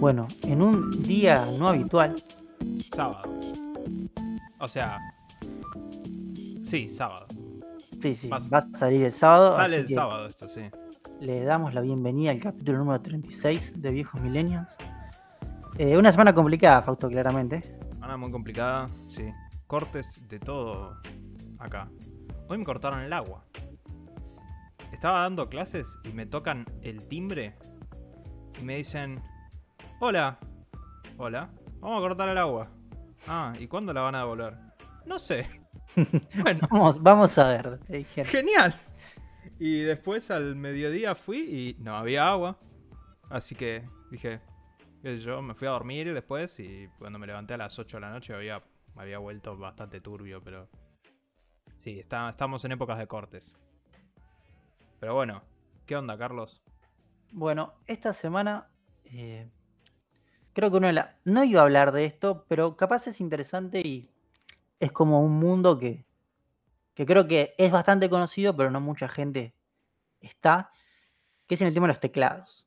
Bueno, en un día no habitual, Sábado. O sea. Sí, sábado. sí, sí, Vas- va a salir el sábado, Sale el sábado esto, sí. le damos la bienvenida al capítulo número 36 de Viejos Milenios. Eh, una semana complicada, Fausto, claramente. Una muy complicada, sí. Cortes de todo acá. Hoy me cortaron el agua. Estaba dando clases y me tocan el timbre y me dicen, hola, hola, vamos a cortar el agua. Ah, ¿y cuándo la van a devolver? No sé. bueno, Vamos, vamos a ver. dijeron. genial. Y después al mediodía fui y no había agua. Así que dije, yo, me fui a dormir después y cuando me levanté a las 8 de la noche había, había vuelto bastante turbio, pero... Sí, está, estamos en épocas de cortes. Pero bueno, ¿qué onda, Carlos? Bueno, esta semana eh, creo que uno. No iba a hablar de esto, pero capaz es interesante y es como un mundo que, que creo que es bastante conocido, pero no mucha gente está, que es en el tema de los teclados.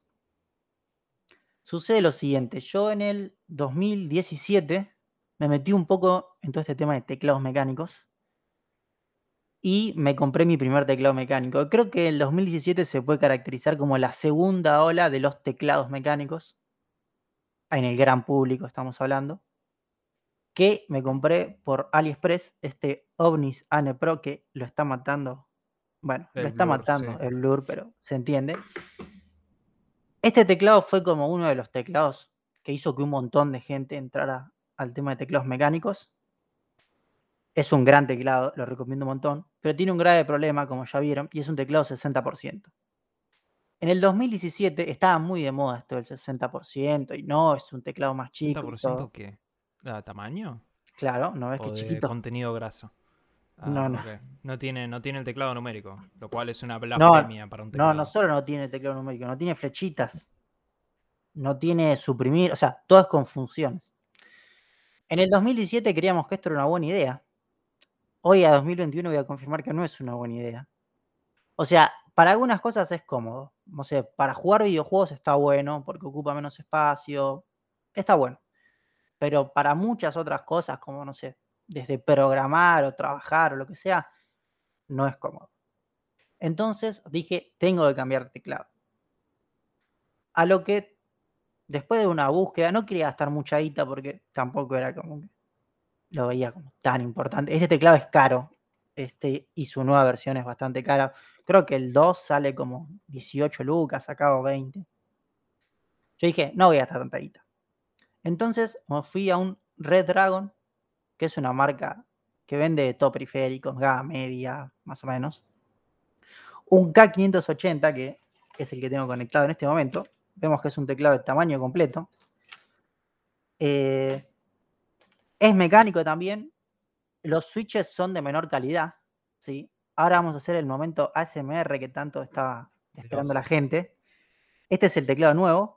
Sucede lo siguiente, yo en el 2017 me metí un poco en todo este tema de teclados mecánicos y me compré mi primer teclado mecánico. Creo que el 2017 se puede caracterizar como la segunda ola de los teclados mecánicos. En el gran público estamos hablando. Que me compré por AliExpress este Omnis Ane Pro que lo está matando. Bueno, El lo está Blur, matando sí. el Blur, pero se entiende. Este teclado fue como uno de los teclados que hizo que un montón de gente entrara al tema de teclados mecánicos. Es un gran teclado, lo recomiendo un montón, pero tiene un grave problema, como ya vieron, y es un teclado 60%. En el 2017 estaba muy de moda esto del 60%, y no, es un teclado más chico. y todo. ¿60% qué? ¿Da tamaño? Claro, no ves ¿O que de chiquito. contenido graso? Ah, No, no. No tiene, no tiene el teclado numérico, lo cual es una No, blasfemia para un No, teclado. no solo no tiene teclado numérico, no tiene flechitas, no tiene suprimir, o sea, todas con funciones. En el 2017 creíamos que esto era una buena idea. Hoy a 2021 voy a confirmar que no es una buena idea. O sea, para algunas cosas es cómodo. No sé, para jugar videojuegos está bueno porque ocupa menos espacio. Está bueno. Pero para muchas otras cosas, como no sé, desde programar o trabajar o lo que sea, no es cómodo. Entonces dije, tengo que cambiar de teclado. A lo que, después de una búsqueda, no quería gastar mucha guita porque tampoco era como que lo veía como tan importante. Este teclado es caro. Este, y su nueva versión es bastante cara. Creo que el 2 sale como 18 lucas, acabo 20. Yo dije, no voy a gastar tanta guita. Entonces me fui a un Red Dragon, que es una marca que vende todo periféricos, gama media, más o menos. Un K580, que es el que tengo conectado en este momento. Vemos que es un teclado de tamaño completo. Eh, es mecánico también. Los switches son de menor calidad. ¿sí? Ahora vamos a hacer el momento ASMR que tanto estaba esperando la gente. Este es el teclado nuevo.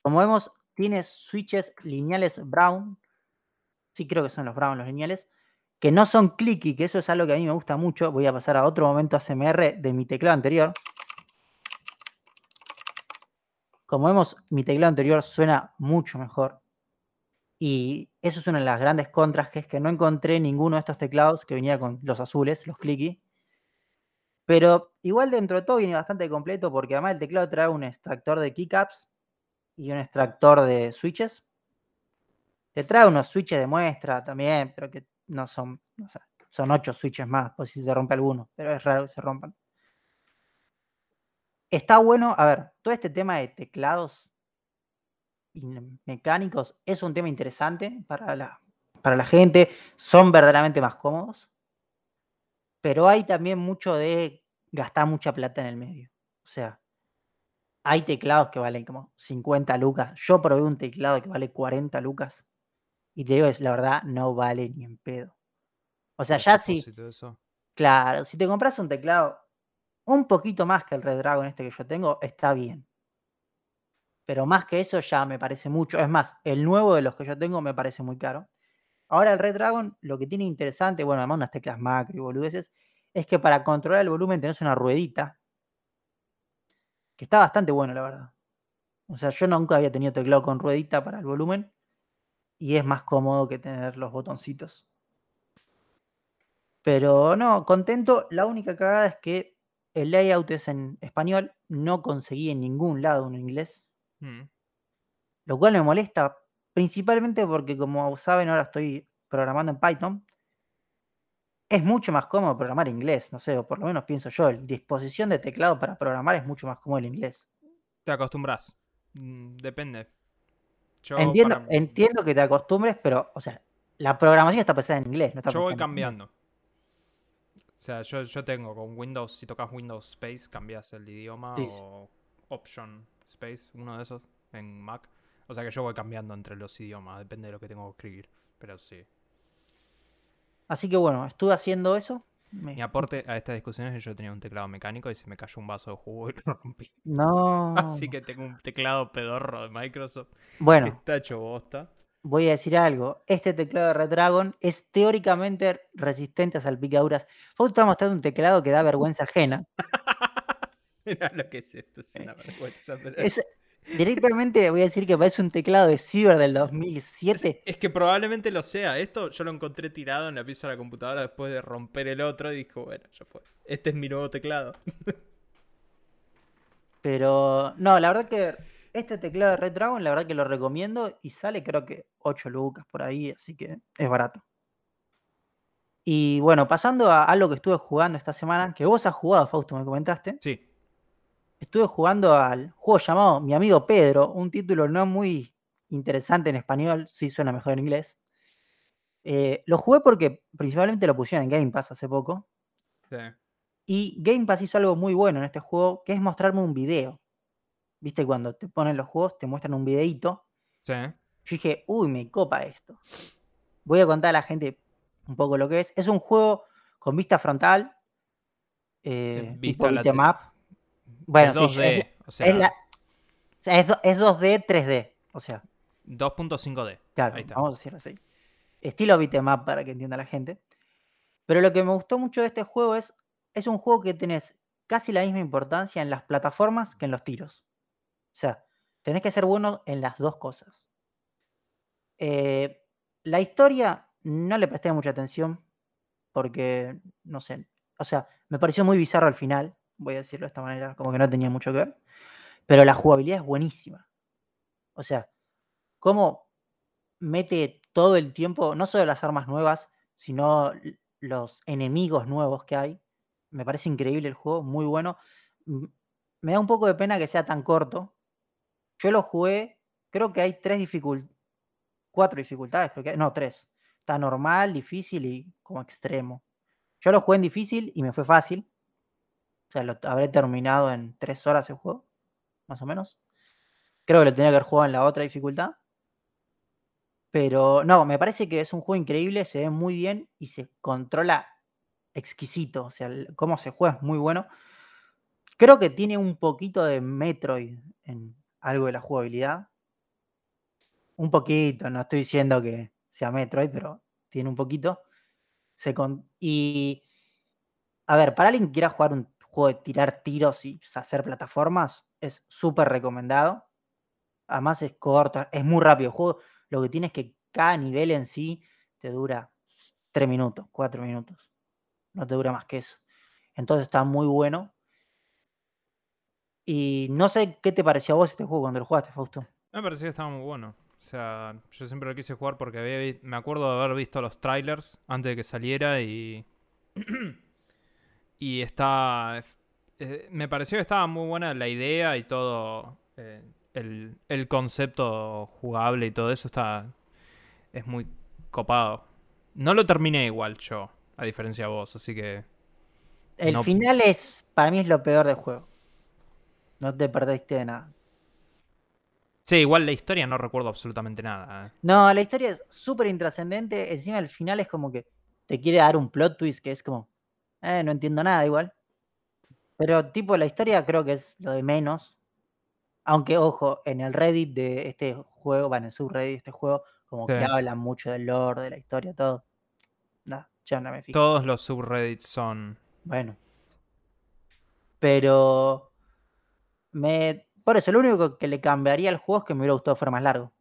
Como vemos, tiene switches lineales Brown. Sí, creo que son los Brown los lineales. Que no son clicky, que eso es algo que a mí me gusta mucho. Voy a pasar a otro momento ASMR de mi teclado anterior. Como vemos, mi teclado anterior suena mucho mejor. Y eso es una de las grandes contras, que es que no encontré ninguno de estos teclados que venía con los azules, los clicky. Pero igual dentro de todo viene bastante completo porque además el teclado trae un extractor de keycaps y un extractor de switches. Te trae unos switches de muestra también, pero que no son, no son ocho switches más, por si se rompe alguno, pero es raro que se rompan. Está bueno, a ver, todo este tema de teclados y mecánicos es un tema interesante para la, para la gente, son verdaderamente más cómodos, pero hay también mucho de gastar mucha plata en el medio. O sea, hay teclados que valen como 50 lucas. Yo probé un teclado que vale 40 lucas y te digo, es la verdad, no vale ni en pedo. O sea, ¿A ya sí, eso? claro, si te compras un teclado un poquito más que el Red Dragon este que yo tengo, está bien. Pero más que eso ya me parece mucho. Es más, el nuevo de los que yo tengo me parece muy caro. Ahora el Red Dragon, lo que tiene interesante, bueno, además unas teclas macro y boludeces, es que para controlar el volumen tenés una ruedita. Que está bastante bueno, la verdad. O sea, yo nunca había tenido teclado con ruedita para el volumen. Y es más cómodo que tener los botoncitos. Pero no, contento. La única cagada es que el layout es en español. No conseguí en ningún lado un inglés. Mm. Lo cual me molesta. Principalmente porque, como saben, ahora estoy programando en Python. Es mucho más cómodo programar en inglés, no sé, o por lo menos pienso yo. La disposición de teclado para programar es mucho más cómodo el inglés. Te acostumbras. Mm, Depende. Yo, Entiendo, para- entiendo que te acostumbres, pero, o sea, la programación está pensada en inglés, no está Yo voy cambiando. O sea, yo, yo tengo con Windows, si tocas Windows Space, cambias el idioma sí. o Option Space, uno de esos en Mac. O sea que yo voy cambiando entre los idiomas, depende de lo que tengo que escribir. Pero sí. Así que bueno, estuve haciendo eso. me- Mi aporte a estas discusiones es que yo tenía un teclado mecánico y se me cayó un vaso de jugo y lo rompí. No. Así que tengo un teclado pedorro de Microsoft que Bueno, está hecho bosta. voy a decir algo. Este teclado de Red Dragon es teóricamente resistente a salpicaduras. Vos estás mostrando un teclado que da vergüenza ajena. Mira lo que es esto, es una vergüenza. pero- Es, directamente voy a decir que parece un teclado de Ciber del Es, 2007. es que probablemente lo sea. Esto yo lo encontré tirado en la pieza de la computadora después de romper el otro y dijo, bueno, ya fue. Este es mi nuevo teclado. Pero no, la verdad que este teclado de Red Dragon, la verdad que lo recomiendo y sale creo que 8 lucas por ahí, así que es barato. Y bueno, pasando a algo que estuve jugando esta semana, que vos has jugado, Fausto, me comentaste. Sí. Estuve jugando al juego llamado Mi amigo Pedro, un título no muy interesante en español, sí suena mejor en inglés. Eh, lo jugué porque principalmente lo pusieron en Game Pass hace poco. Sí. Y Game Pass hizo algo muy bueno en este juego, que es mostrarme un video. Viste, cuando te ponen los juegos, te muestran un videíto. Sí. Yo dije, uy, me copa esto. Voy a contar a la gente un poco lo que es. Es un juego con vista frontal. eh, vista tipo up. Bueno, es sí, 2D. es, o sea, es la- o sea, es es 2D, 3D. O sea, 2.5D. Claro, Ahí está. vamos a decirlo así. Estilo beat'em up para que entienda la gente. Pero lo que me gustó mucho de este juego es, es un juego que tenés casi la misma importancia en las plataformas que en los tiros. O sea, tenés que ser bueno en las dos cosas. Eh, la historia no le presté mucha atención porque, no sé, o sea, me pareció muy bizarro al final, voy a decirlo de esta manera, como que no tenía mucho que ver. Pero la jugabilidad es buenísima. O sea, cómo mete todo el tiempo, no solo las armas nuevas, sino los enemigos nuevos que hay. Me parece increíble el juego, muy bueno. Me da un poco de pena que sea tan corto. Yo lo jugué, creo que hay tres dificultades, cuatro dificultades, creo que hay- no, tres. Está normal, difícil y como extremo. Yo lo jugué en difícil y me fue fácil. O sea, lo habré terminado en tres horas el juego, más o menos. Creo que lo tenía que haber jugado en la otra dificultad. Pero no, me parece que es un juego increíble, se ve muy bien y se controla exquisito. O sea, cómo se juega es muy bueno. Creo que tiene un poquito de Metroid en algo de la jugabilidad. Un poquito, no estoy diciendo que sea Metroid, pero tiene un poquito. Se con- y a ver, para alguien que quiera jugar un juego de tirar tiros y hacer plataformas, es súper recomendado. Además es corto, es muy rápido. El juego lo que tiene que cada nivel en sí te dura 3 minutos, 4 minutos. No te dura más que eso. Entonces está muy bueno. Y no sé qué te pareció a vos este juego cuando lo jugaste, Fausto. Me pareció que estaba muy bueno. O sea, yo siempre lo quise jugar porque había me acuerdo de haber visto los trailers antes de que saliera y. y está. eh, me pareció que estaba muy buena la idea y todo. eh, el, el concepto jugable y todo eso está. Es muy copado. No lo terminé igual yo, a diferencia de vos, así que. El No- final es, para mí es lo peor del juego. No te perdiste de nada. Sí, igual la historia no recuerdo absolutamente nada. eh. No, la historia es súper intrascendente. Encima el final es como que te quiere dar un plot twist que es como, eh, no entiendo nada igual. Pero tipo, la historia creo que es lo de menos. Aunque, ojo, en el Reddit de este juego, bueno, en el subreddit de este juego, como que hablan mucho del lore, de la historia, todo. No, ya no me fijo. Todos los subreddits son Bueno. Pero. Me. Por eso, lo único que le cambiaría al juego es que me hubiera gustado fuera más largo.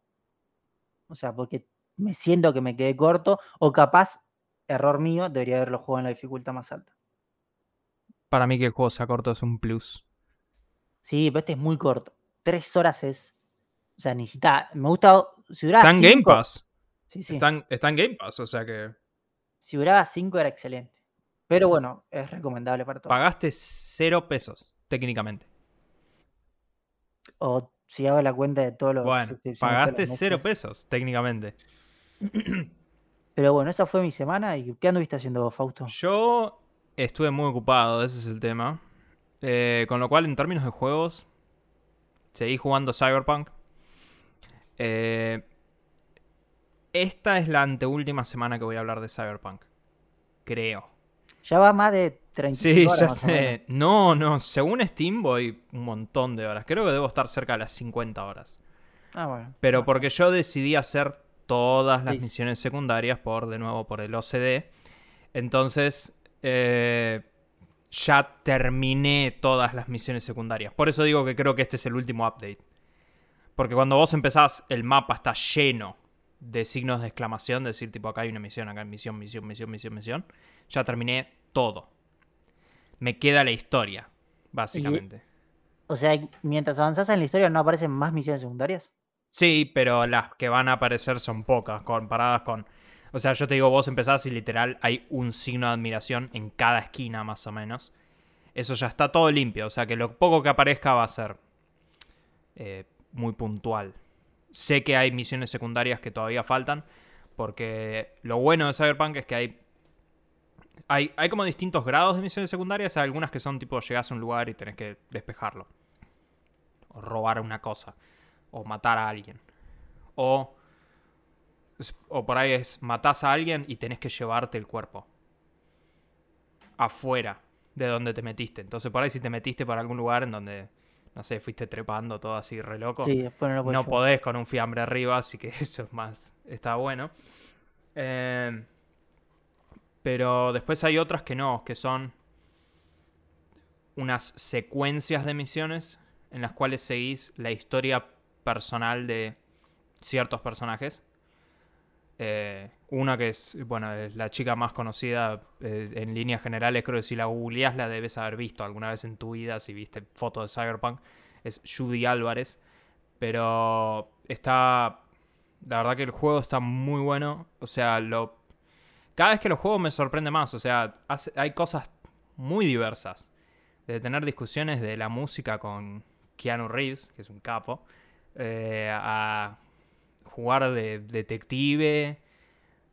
O sea, porque me siento que me quedé corto. O capaz, error mío, debería haberlo jugado en la dificultad más alta. Para mí que el juego sea corto es un plus. Sí, pero este es muy corto. Tres horas es. O sea, necesita. Me gusta. Si duraba Está en Game cinco- Pass. Sí, sí. Está, en, está en Game Pass, o sea que. Si duraba 5 era excelente. Pero bueno, es recomendable para todos. Pagaste cero pesos, técnicamente. O si hago la cuenta de todos los. Bueno, pagaste los cero meses. pesos, técnicamente. Pero bueno, esa fue mi semana. ¿Y qué anduviste haciendo vos, Fausto? Yo estuve muy ocupado, ese es el tema. Eh, con lo cual, en términos de juegos, seguí jugando Cyberpunk. Eh, esta es la anteúltima semana que voy a hablar de Cyberpunk. Creo. Ya va más de 35 Sí, horas ya o menos. sé. No, no, según Steam voy un montón de horas. Creo que debo estar cerca de las 50 horas. Ah, bueno. Pero porque yo decidí hacer todas las Sí. misiones secundarias por, de nuevo, por el OCD. Entonces, eh, ya terminé todas las misiones secundarias. Por eso digo que creo que este es el último update. Porque cuando vos empezás, el mapa está lleno de signos de exclamación, de decir tipo acá hay una misión, acá hay misión, misión, misión, misión, misión. Ya terminé todo. Me queda la historia, básicamente. O sea, mientras avanzás en la historia, ¿no aparecen más misiones secundarias? Sí, pero las que van a aparecer son pocas comparadas con... O sea, yo te digo, vos empezás y literal hay un signo de admiración en cada esquina más o menos. Eso ya está todo limpio, o sea que lo poco que aparezca va a ser eh, muy puntual. Sé que hay misiones secundarias que todavía faltan, porque lo bueno de Cyberpunk es que hay... Hay, hay como distintos grados de misiones secundarias, hay algunas que son tipo llegás a un lugar y tenés que despejarlo. O robar una cosa o matar a alguien. O, o por ahí es matás a alguien y tenés que llevarte el cuerpo. Afuera de donde te metiste. Entonces por ahí si te metiste por algún lugar en donde, no sé, fuiste trepando todo así re loco. Sí, después no lo No podés con un fiambre arriba, así que eso es más. Está bueno. Eh, pero después hay otras que no, que son unas secuencias de misiones en las cuales seguís la historia personal de ciertos personajes. Eh, una que es, bueno, es la chica más conocida eh, en líneas generales, creo que si la googleás la debes haber visto alguna vez en tu vida, si viste fotos de Cyberpunk, es Judy Álvarez. Pero está, la verdad que el juego está muy bueno, o sea, lo... Cada vez que lo juego me sorprende más, o sea, hay cosas muy diversas. De tener discusiones de la música con Keanu Reeves, que es un capo, eh, a jugar de detective,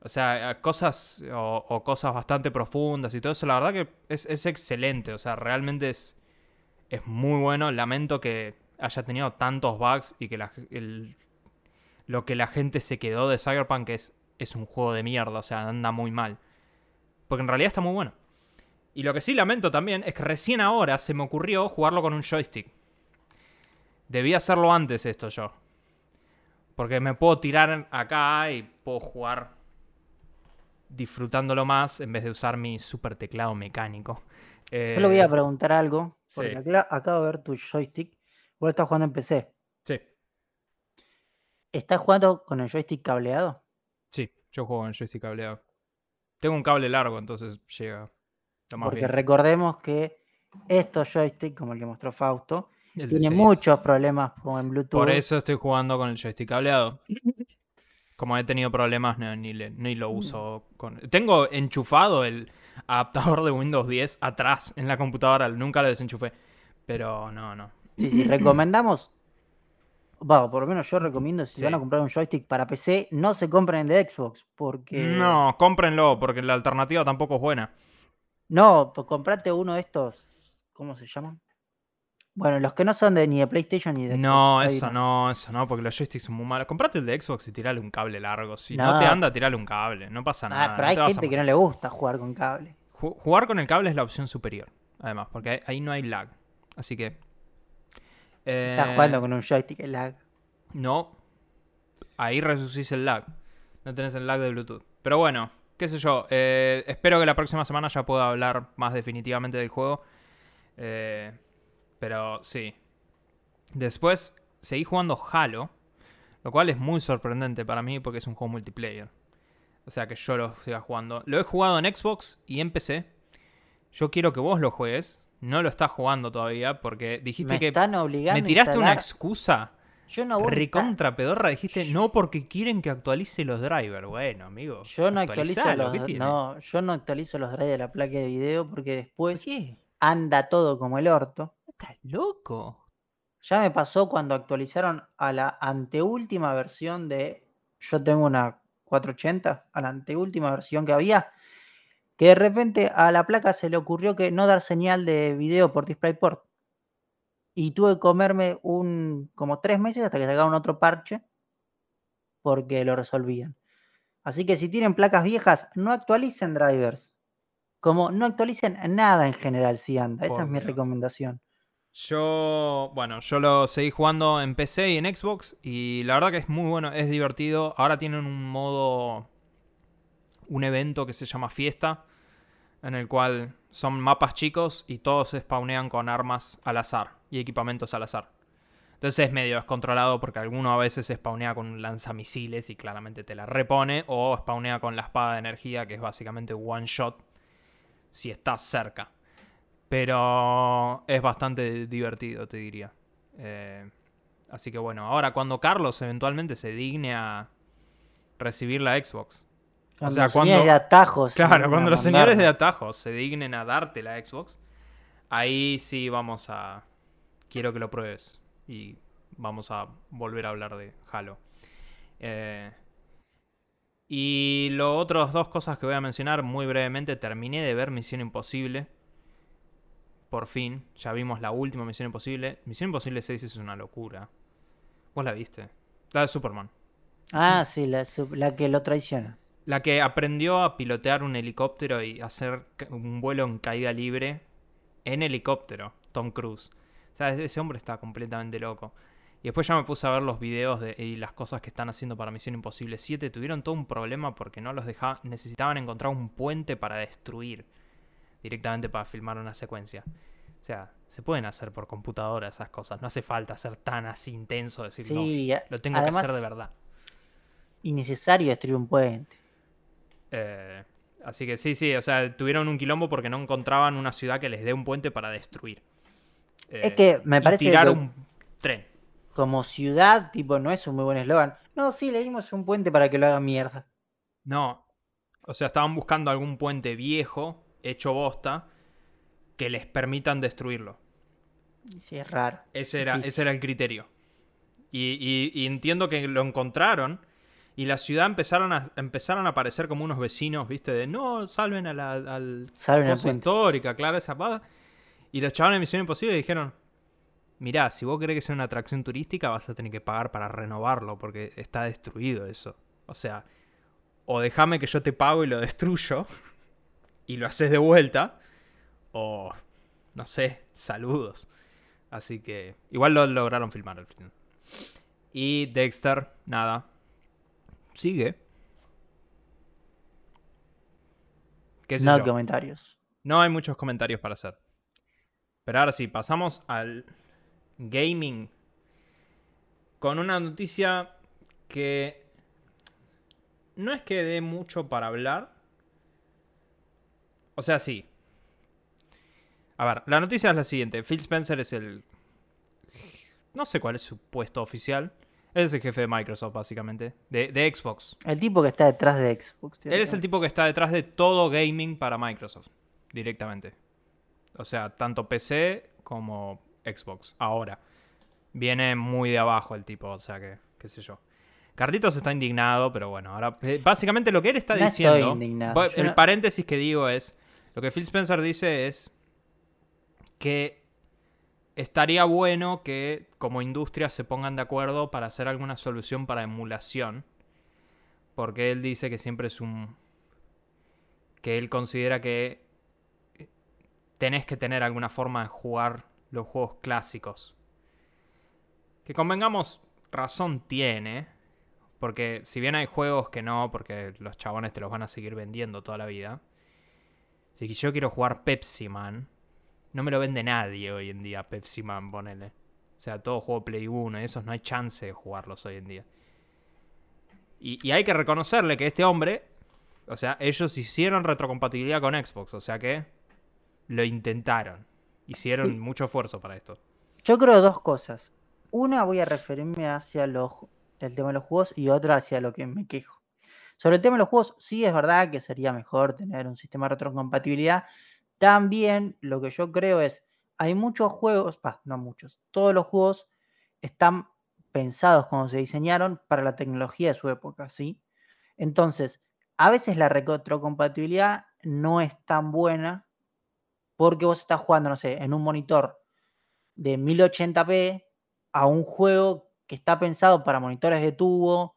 o sea, cosas o, cosas bastante profundas y todo eso, la verdad que es, es excelente, o sea, realmente es, es muy bueno. Lamento que haya tenido tantos bugs y que lo que la gente se quedó de Cyberpunk es, es un juego de mierda, o sea, anda muy mal. Porque en realidad está muy bueno. Y lo que sí lamento también es que recién ahora se me ocurrió jugarlo con un joystick. Debí hacerlo antes esto yo. Porque me puedo tirar acá y puedo jugar disfrutándolo más en vez de usar mi super teclado mecánico. Yo le voy a Eh, preguntar algo. Porque sí. acabo de ver tu joystick. Vos estás jugando en PC. Sí, ¿Estás jugando con el joystick cableado? sí, yo juego en joystick cableado. Tengo un cable largo, entonces llega Porque bien. recordemos que estos joysticks, como el que mostró Fausto, El 6. muchos problemas con Bluetooth. Por eso estoy jugando con el joystick cableado. Como he tenido problemas, no, ni, le- ni lo uso. Con... Tengo enchufado el adaptador de Windows 10 atrás en la computadora. Nunca lo desenchufé. Pero no, no. Sí, sí, recomendamos. Bueno, por lo menos yo recomiendo si Sí. van a comprar un joystick para PC, no se compren el de Xbox, porque. No, cómprenlo, porque la alternativa tampoco es buena. No, pues comprate uno de estos. ¿Cómo se llaman? Bueno, los que no son de ni de PlayStation ni de Xbox. No, ahí eso no, eso no, porque los joysticks son muy malos. Comprate el de Xbox y tirale un cable largo. Si no, No. te anda, tirale un cable. No pasa Ah, nada. pero hay gente que no le gusta jugar con cable. Ju- Jugar con el cable es la opción superior. Además, porque ahí- no hay lag. Así que. Estás eh, jugando con un joystick el lag. No. Ahí resucís el lag. No tenés el lag de Bluetooth. Pero bueno, qué sé yo. eh, espero que la próxima semana ya pueda hablar más definitivamente del juego. Eh, pero sí. Después seguí jugando Halo. Lo cual es muy sorprendente para mí porque es un juego multiplayer. O sea que yo lo siga jugando. Lo he jugado en Xbox y en PC. Yo quiero que vos lo juegues. No lo estás jugando todavía porque dijiste Me que están obligando me tiraste una excusa Yo no voy recontra pedorra. Dijiste no porque quieren que actualice los drivers. Bueno, amigo. Yo no actualizo los, no, yo no actualizo los drives de la placa de video porque ¿Por después anda todo como el orto. ¿Estás loco? Ya me pasó cuando actualizaron a la anteúltima versión de. Yo tengo una 480, a la anteúltima versión que había. Que de repente a la placa se le ocurrió que no dar señal de video por DisplayPort. Y tuve que comerme un como tres meses hasta que sacaron otro parche. Porque lo resolvían. Así que si tienen placas viejas, no actualicen drivers. Como no actualicen nada en general si anda. Esa Por es mi Dios. recomendación. Yo, bueno, yo lo seguí jugando en PC y en Xbox y la verdad que es muy bueno, es divertido. Ahora tienen un modo, un evento que se llama Fiesta, en el cual son mapas chicos y todos se spawnean con armas al azar y equipamientos al azar. Entonces es medio descontrolado porque alguno a veces spawnea con un lanzamisiles y claramente te la repone, o spawnea con la espada de energía que es básicamente one shot si estás cerca. Pero es bastante divertido, te diría. Eh, así que bueno, ahora cuando Carlos eventualmente se digne a recibir la Xbox. Cuando sea, los señores cuando- de atajos. Claro, cuando los señores de atajos se dignen a darte la Xbox, ahí sí vamos a... Quiero que lo pruebes. Y vamos a volver a hablar de Halo. Eh, y lo otras dos cosas que voy a mencionar muy brevemente. Terminé de ver Misión Imposible. Por fin. Ya vimos la última Misión Imposible. Misión Imposible 6 es una locura. ¿Vos la viste? La de Superman. Ah, sí, la, que lo traiciona. La que aprendió a pilotear un helicóptero y hacer un vuelo en caída libre en helicóptero, Tom Cruise. O sea, ese hombre está completamente loco. Y después ya me puse a ver los videos de, y las cosas que están haciendo para Misión Imposible 7. Tuvieron todo un problema porque no los dejaban. Necesitaban encontrar un puente para destruir directamente para filmar una secuencia. O sea, se pueden hacer por computadora esas cosas. No hace falta ser tan así intenso, decir, Sí, no, lo tengo además, que hacer de verdad. Innecesario destruir un puente. Eh, así que sí, sí, o sea, tuvieron un quilombo porque no encontraban una ciudad que les dé un puente para destruir. Es Eh, que me y parece tirar que un tren. como ciudad, tipo, no es un muy buen eslogan. No, sí, le dimos un puente para que lo haga mierda. No. O sea, estaban buscando algún puente viejo, hecho bosta, que les permitan destruirlo. Sí, es raro. Ese era, ese era el criterio. Y, y- y entiendo que lo encontraron. Y la ciudad empezaron a, empezaron a aparecer como unos vecinos, ¿viste? De no, salven a la, al Salven cosa histórica, Clara Zapada. Y los chavales de Misión Imposible dijeron: Mirá, si vos querés que sea una atracción turística, vas a tener que pagar para renovarlo, porque está destruido eso. O sea, o déjame que yo te pago y lo destruyo, y lo haces de vuelta, o no sé, saludos. Así que igual lo lograron filmar al final. Y Dexter, nada. Sigue. ¿Qué sé No yo? comentarios. No hay muchos comentarios para hacer. Pero ahora sí, pasamos al gaming. Con una noticia que no es que dé mucho para hablar. O sea, sí. A ver, la noticia es la siguiente. Phil Spencer es el... No sé cuál es su puesto oficial. Él es el jefe de Microsoft, básicamente. De, de Xbox. El tipo que está detrás de Xbox. Él es el tipo que está detrás de todo gaming para Microsoft, directamente. O sea, tanto PC como Xbox. Ahora. Viene muy de abajo el tipo, o sea que, qué sé yo. Carlitos está indignado, pero bueno, ahora eh, básicamente lo que él está No estoy diciendo, indignado, va- yo el no- paréntesis que digo es, lo que Phil Spencer dice es que estaría bueno que como industria se pongan de acuerdo para hacer alguna solución para emulación, porque él dice que siempre es un que él considera que tenés que tener alguna forma de jugar los juegos clásicos. Que convengamos, razón tiene, Porque si bien hay juegos que no, porque los chabones te los van a seguir vendiendo toda la vida. Si yo quiero jugar Pepsi Man, no me lo vende nadie hoy en día, Pepsi Man, ponele. O sea, todo juego Play 1, esos no hay chance de jugarlos hoy en día. Y, y hay que reconocerle que este hombre, o sea, ellos hicieron retrocompatibilidad con Xbox, o sea que lo intentaron. Hicieron Sí. mucho esfuerzo para esto. Yo creo dos cosas. Una voy a referirme hacia los, el tema de los juegos y otra hacia lo que me quejo. Sobre el tema de los juegos, sí es verdad que sería mejor tener un sistema de retrocompatibilidad. También lo que yo creo es, hay muchos juegos, no muchos, todos los juegos están pensados cuando se diseñaron para la tecnología de su época, ¿sí? Entonces, a veces la retrocompatibilidad no es tan buena porque vos estás jugando, no sé, en un monitor de 1080p a un juego que está pensado para monitores de tubo.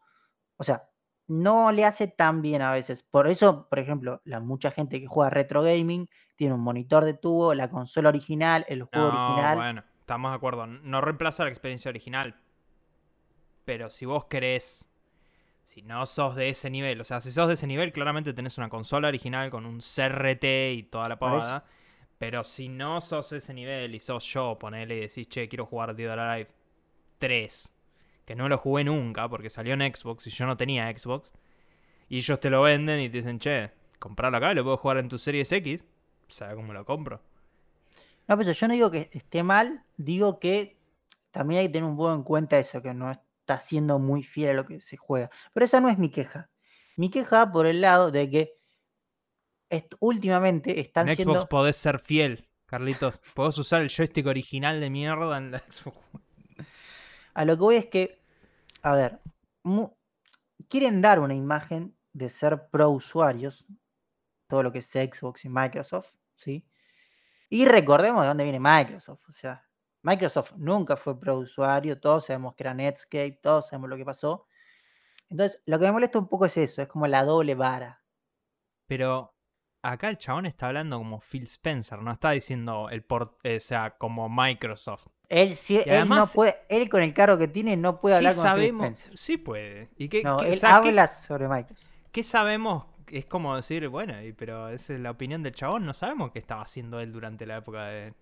O sea, no le hace tan bien a veces. Por eso, por ejemplo, la mucha gente que juega retro gaming tiene un monitor de tubo, la consola original, el juego No, original. bueno, estamos de acuerdo. No reemplaza la experiencia original. Pero si vos querés, si no sos de ese nivel, o sea, si sos de ese nivel, claramente tenés una consola original con un CRT y toda la pavada. Pero si no sos de ese nivel y sos yo, ponele y decís, che, quiero jugar Dead or Alive 3, que no lo jugué nunca porque salió en Xbox y yo no tenía Xbox, y ellos te lo venden y te dicen, che, compralo acá, lo puedo jugar en tu Series X, ¿sabes cómo lo compro? No, pero yo no digo que esté mal, digo que también hay que tener un poco en cuenta eso, que no está siendo muy fiel a lo que se juega. Pero esa no es mi queja. Mi queja por el lado de que est- últimamente están En siendo... Xbox podés ser fiel, Carlitos. Podés usar el joystick original de mierda en la Xbox. A lo que voy es que, a ver, quieren dar una imagen de ser pro usuarios, todo lo que es Xbox y Microsoft, ¿sí? Y recordemos de dónde viene Microsoft, o sea, Microsoft nunca fue pro usuario, todos sabemos que era Netscape, todos sabemos lo que pasó. Entonces, lo que me molesta un poco es eso, es como la doble vara. Pero acá el chabón está hablando como Phil Spencer, no está diciendo el port, eh, o sea, como Microsoft. Él, él además- no puede, él con el cargo que tiene no puede ¿Qué hablar con Phil sabemos? Spencer. Sí puede. ¿Y qué, No, qué- o él sea, ¿qué- habla sobre Microsoft. ¿qué, sabemos? Es como decir, bueno, pero esa es la opinión del chabón. No sabemos qué estaba haciendo él durante la época de,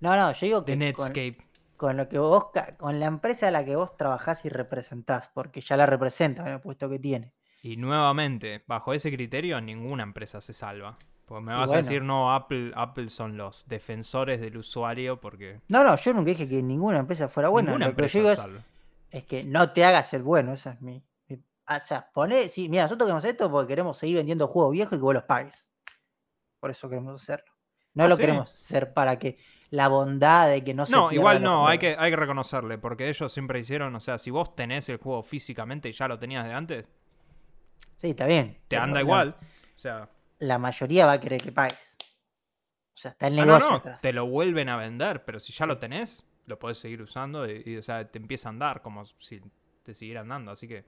No, no, yo digo que Netscape. con lo que vos, con la empresa a la que vos trabajás y representás, porque ya la representa en el puesto que tiene. Y nuevamente, bajo ese criterio, ninguna empresa se salva. Porque me vas a decir, no, Apple, Apple son los defensores del usuario porque No, no, yo nunca dije que ninguna empresa fuera buena. ninguna lo que empresa yo digo es, que no te hagas el bueno, esa es mi. mi- o sea, poné, sí, mira, nosotros queremos esto porque queremos seguir vendiendo juegos viejos y que vos los pagues. Por eso queremos hacerlo. No Ah, lo ¿sí? queremos hacer para que la bondad de que no se No, igual no, hay que, hay que reconocerle, porque ellos siempre hicieron, o sea, si vos tenés el juego físicamente y ya lo tenías de antes, Sí, está bien. te anda igual. O sea, La mayoría va a querer que pagues. O sea, está el ah, negocio no, no, atrás. te lo vuelven a vender, pero si ya lo tenés, lo podés seguir usando y, y, o sea, te empieza a andar como si te siguiera andando, así que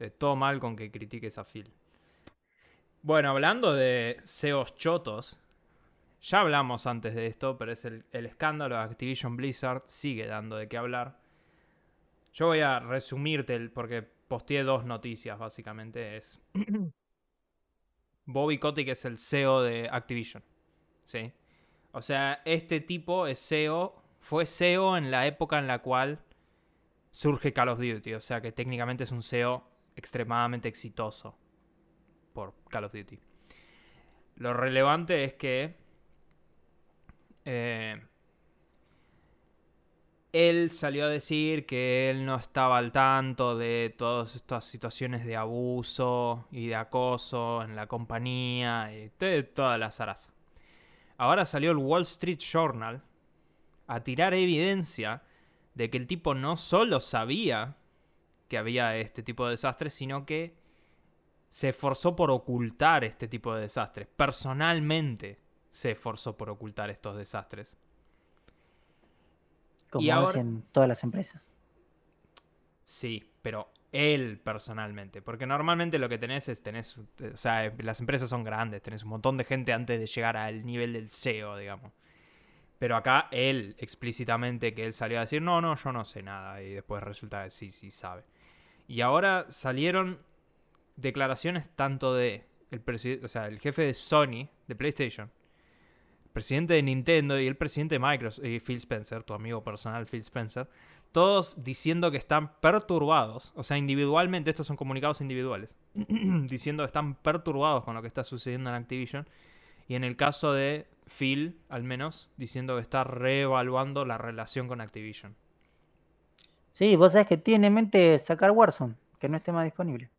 eh, todo mal con que critiques a Phil. Bueno, hablando de SEOs chotos, ya hablamos antes de esto, pero es el, el escándalo de Activision Blizzard, sigue dando de qué hablar. Yo voy a resumirte, el, porque posteé dos noticias, básicamente. Es Bobby Kotick es el CEO de Activision. ¿Sí? O sea, este tipo es CEO, fue CEO en la época en la cual surge Call of Duty. O sea que técnicamente es un CEO extremadamente exitoso por Call of Duty. Lo relevante es que eh, él salió a decir que él no estaba al tanto de todas estas situaciones de abuso y de acoso en la compañía y de toda la zaraza. Ahora salió el Wall Street Journal a tirar evidencia de que el tipo no solo sabía que había este tipo de desastres, sino que se esforzó por ocultar este tipo de desastres. Personalmente se esforzó por ocultar estos desastres. Como y ahora- hacen todas las empresas. Sí, pero él personalmente. Porque normalmente lo que tenés es, tenés, o sea, las empresas son grandes, tenés un montón de gente antes de llegar al nivel del CEO, digamos. Pero acá él explícitamente que él salió a decir, no, no, yo no sé nada. Y después resulta que sí, sí sabe. Y ahora salieron declaraciones tanto de el, o sea, el jefe de Sony, de PlayStation, presidente de Nintendo y el presidente de Microsoft, y Phil Spencer, tu amigo personal Phil Spencer, todos diciendo que están perturbados, o sea, individualmente, estos son comunicados individuales, diciendo que están perturbados con lo que está sucediendo en Activision. Y en el caso de Phil, al menos, diciendo que está reevaluando la relación con Activision. Sí, vos sabés que tiene en mente sacar Warzone, que no esté más disponible.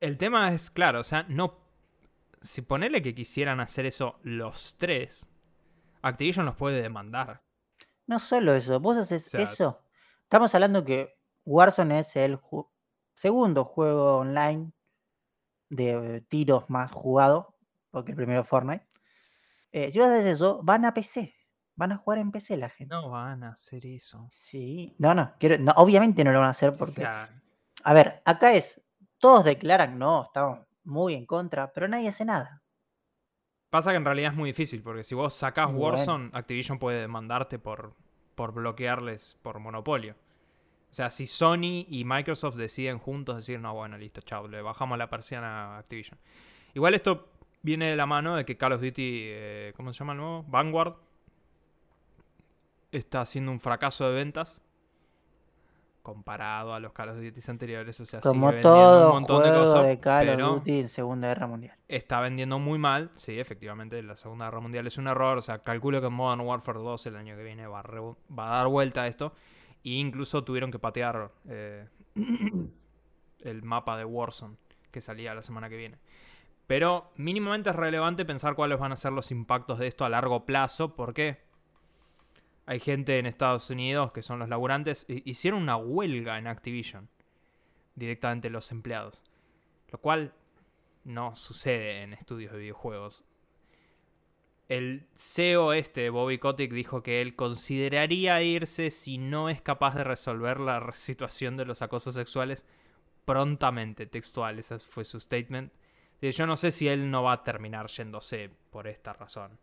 El tema es, claro, o sea, no. Si ponele que quisieran hacer eso los tres, Activision los puede demandar. No solo eso, vos haces O sea, eso. es- Estamos hablando que Warzone es el ju- segundo juego online de tiros más jugado, porque el primero es Fortnite. Eh, si vos haces eso, van a PC. Van a jugar en PC la gente. No van a hacer eso. Sí. No, no, quiero, no, obviamente no lo van a hacer O porque. sea, A ver, acá es. Todos declaran, no, estamos muy en contra, pero nadie hace nada. pasa que en realidad es muy difícil, porque si vos sacás. Warzone, Activision puede demandarte por, por bloquearles por monopolio. O sea, si Sony y Microsoft deciden juntos decir, no, bueno, listo, chao, le bajamos la persiana a Activision. Igual esto viene de la mano de que Call of Duty, eh, ¿cómo se llama el nuevo? Vanguard, está haciendo un fracaso de ventas comparado a los Call of Duty anteriores. O sea, sigue Como vendiendo todo un montón de cosas, de Call pero of Duty en Segunda Guerra Mundial. está vendiendo muy mal. Sí, efectivamente, la Segunda Guerra Mundial es un error. O sea, calculo que en Modern Warfare 2 el año que viene va a, re- va a dar vuelta a esto. E incluso tuvieron que patear eh, el mapa de Warzone que salía la semana que viene. Pero mínimamente es relevante pensar cuáles van a ser los impactos de esto a largo plazo. porque Hay gente en Estados Unidos que son los laburantes. hi- Hicieron una huelga en Activision. Directamente los empleados. Lo cual no sucede en estudios de videojuegos. El CEO este, Bobby Kotick, dijo que él consideraría irse si no es capaz de resolver la situación de los acosos sexuales prontamente, textual, ese fue su statement. Yo no sé si él no va a terminar yéndose por esta razón.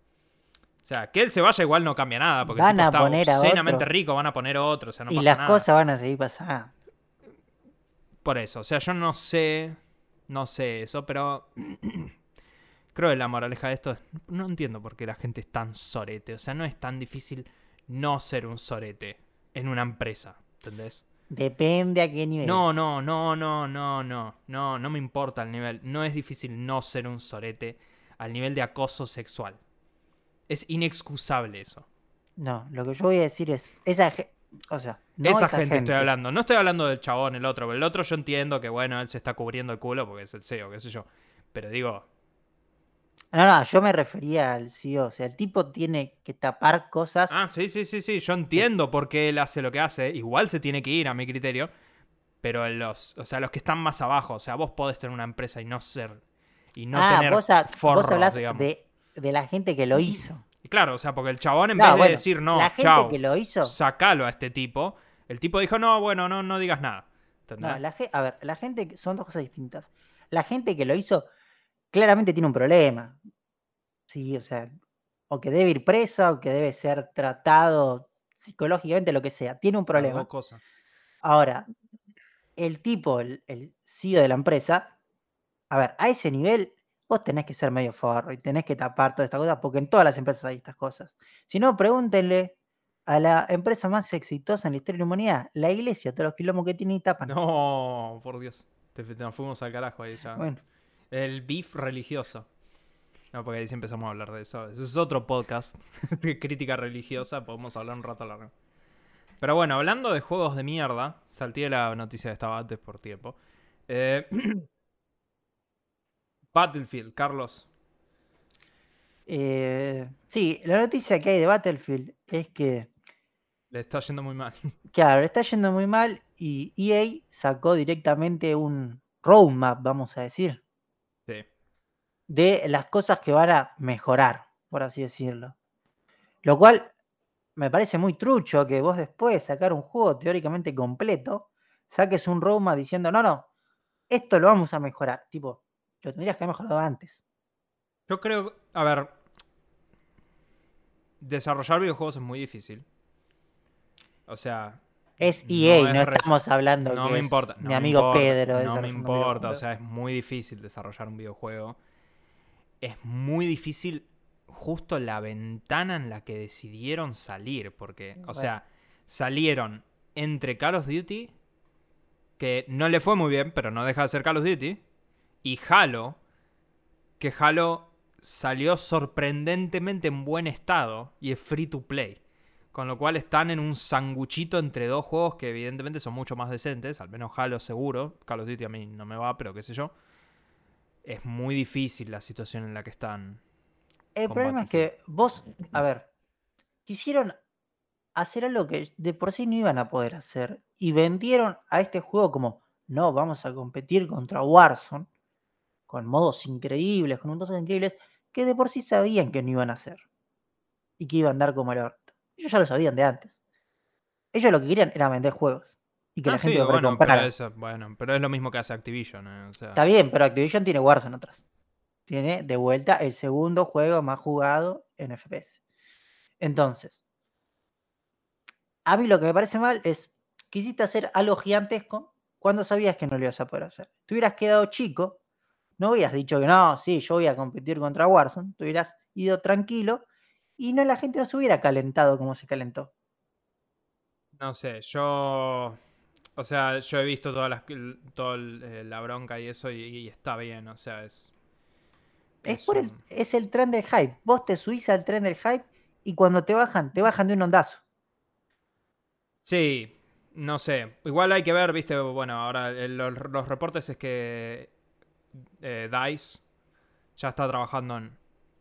O sea, que él se vaya igual no cambia nada, porque Van el tipo a está poner a obscenamente otro. rico, van a poner otro, o sea, no y pasa las nada. cosas van a seguir pasando. Por eso, o sea, yo no sé, no sé eso, pero creo que la moraleja de esto es, no entiendo por qué la gente es tan sorete, o sea, no es tan difícil no ser un sorete en una empresa, ¿entendés? Depende a qué nivel. No, no, no, no, no, no, no, no me importa el nivel, no es difícil no ser un sorete al nivel de acoso sexual. Es inexcusable eso. No, lo que yo voy a decir es, esa, o sea, no esa, gente, estoy hablando. No estoy hablando del chabón, el otro. El otro yo entiendo que, bueno, él se está cubriendo el culo porque es el CEO, qué sé yo. Pero digo, No, no, yo me refería al CEO, o sea, el tipo tiene que tapar cosas. ah, sí, sí, sí, sí, yo entiendo por qué él hace lo que hace. Igual se tiene que ir, a mi criterio. Pero los, o sea, los que están más abajo, o sea, vos podés tener una empresa y no ser, y no ah, tener vos, vos forros, hablás digamos. de, de la gente que lo hizo. Y claro, o sea, porque el chabón en vez de decir, no, la gente chao, que lo hizo, sacalo a este tipo, el tipo dijo, no, bueno, no, no digas nada. No, la a ver, la gente, son dos cosas distintas. La gente que lo hizo claramente tiene un problema. Sí, o sea, o que debe ir presa, o que debe ser tratado psicológicamente, lo que sea. Tiene un problema. dos cosas. Ahora, el tipo, el, el CEO de la empresa, a ver, a ese nivel vos tenés que ser medio forro y tenés que tapar todas estas cosas, porque en todas las empresas hay estas cosas. Si no, pregúntenle a la empresa más exitosa en la historia de la humanidad, la iglesia, todos los quilombos que tiene y tapan. No, por Dios. Te, te nos fuimos al carajo ahí ya. Bueno, El beef religioso. No, porque ahí sí empezamos a hablar de eso. Ese es otro podcast. Crítica religiosa. Podemos hablar un rato largo. Pero bueno, hablando de juegos de mierda. Salté la noticia que estaba antes por tiempo. Eh, Battlefield, Carlos. eh, sí, la noticia que hay de Battlefield es que, Le está yendo muy mal. claro, le está yendo muy mal y EA sacó directamente un roadmap, vamos a decir. Sí. de las cosas que van a mejorar, por así decirlo. Lo cual me parece muy trucho que vos después de sacar un juego teóricamente completo, saques un roadmap diciendo, no, no, esto lo vamos a mejorar. Tipo, lo tendrías que haber mejorado antes. Yo creo, a ver, desarrollar videojuegos es muy difícil. O sea, Es EA, no, es re- estamos hablando No que me es importa. mi no amigo importa, Pedro. No me importa, o sea, es muy difícil desarrollar un videojuego. Es muy difícil justo la ventana en la que decidieron salir, porque, o sea, salieron entre Call of Duty, que no le fue muy bien, pero no deja de ser Call of Duty, y Halo, que Halo salió sorprendentemente en buen estado y es free to play. Con lo cual están en un sanguchito entre dos juegos que evidentemente son mucho más decentes, al menos Halo seguro. Call of Duty a mí no me va, pero qué sé yo. Es muy difícil la situación en la que están. El problema es que vos, a ver, quisieron hacer algo que de por sí no iban a poder hacer y vendieron a este juego como, no, vamos a competir contra Warzone con modos increíbles, con modos increíbles, que de por sí sabían que no iban a hacer y que iban a andar como el orto. Ellos ya lo sabían de antes. Ellos lo que querían era vender juegos y que Ah, la gente sí, lo bueno, pero eso, bueno, pero es lo mismo que hace Activision. eh, o sea, Está bien, pero Activision tiene Warzone atrás. Tiene de vuelta el segundo juego más jugado en FPS. Entonces, a mí lo que me parece mal es, quisiste hacer algo gigantesco cuando sabías que no lo ibas a poder hacer. Te hubieras quedado chico, no hubieras dicho que no, sí, yo voy a competir contra Warzone, te hubieras ido tranquilo y no la gente no se hubiera calentado como se calentó. No sé, yo. O sea, yo he visto toda la, toda el- eh, la bronca y eso y, y está bien, o sea, es. Es, es por el, es el tren del hype. Vos te subís al tren del hype y cuando te bajan, te bajan de un ondazo. Sí, no sé. Igual hay que ver, viste, bueno, ahora los, los reportes es que eh, DICE ya está trabajando en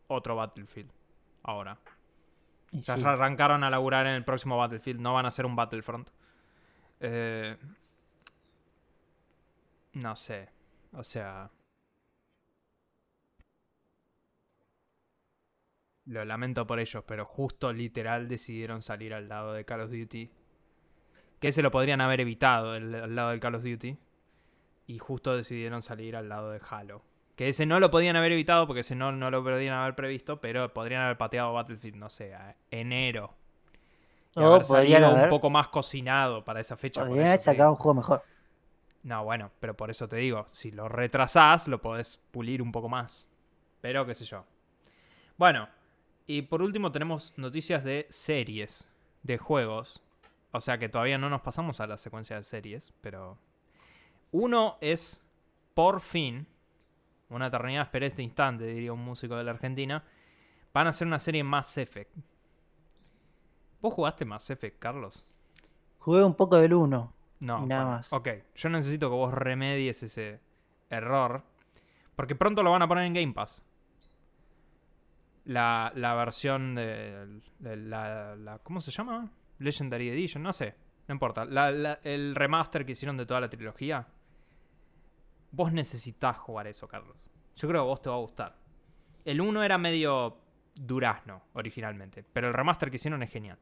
otro Battlefield. Ahora. Sí. arrancaron a laburar en el próximo Battlefield, no van a hacer un Battlefront. Eh, no sé. O sea. Lo lamento por ellos, pero justo literal decidieron salir al lado de Call of Duty. Que se lo podrían haber evitado el- al lado del Call of Duty. Y justo decidieron salir al lado de Halo. Que ese no lo podían haber evitado porque ese no, no lo podrían haber previsto, pero podrían haber pateado Battlefield, no sé, a enero. Y O haber podrían salido haber- un poco más cocinado para esa fecha. Podrían haber sacado un juego mejor. No, bueno, pero por eso te digo, si lo retrasás, lo podés pulir un poco más. Pero qué sé yo. Bueno, y por último tenemos noticias de series, de juegos. O sea que todavía no nos pasamos a la secuencia de series, pero... Uno es, por fin, una eternidad esperé este instante, diría un músico de la Argentina, van a hacer una serie Mass Effect. ¿Vos jugaste Mass Effect, Carlos? Jugué un poco del 1. No, nada bueno, más. Ok, yo necesito que vos remedies ese error. Porque pronto lo van a poner en Game Pass. La, la versión de, de la, la- ¿Cómo se llama? Legendary Edition, no sé. No importa. La- el remaster que hicieron de toda la trilogía. Vos necesitas jugar eso, Carlos. Yo creo que a vos te va a gustar. El 1 era medio durazno originalmente. Pero el remaster que hicieron es genial.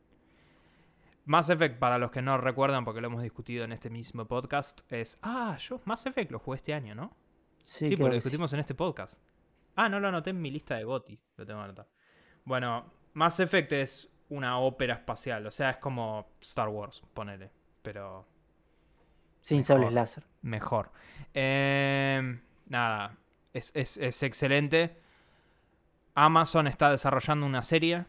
Mass Effect, para los que no recuerdan, porque lo hemos discutido en este mismo podcast, es. Ah, yo Mass Effect lo jugué este año, ¿no? Sí, Sí, porque lo sí. discutimos en este podcast. Ah, no lo anoté en mi lista de GOTI. Lo tengo que anotar. Bueno, Mass Effect es una ópera espacial. O sea, es como Star Wars, ponele. Pero Sin mejor. sables láser. mejor. Eh, nada, es, es- es excelente. Amazon está desarrollando una serie.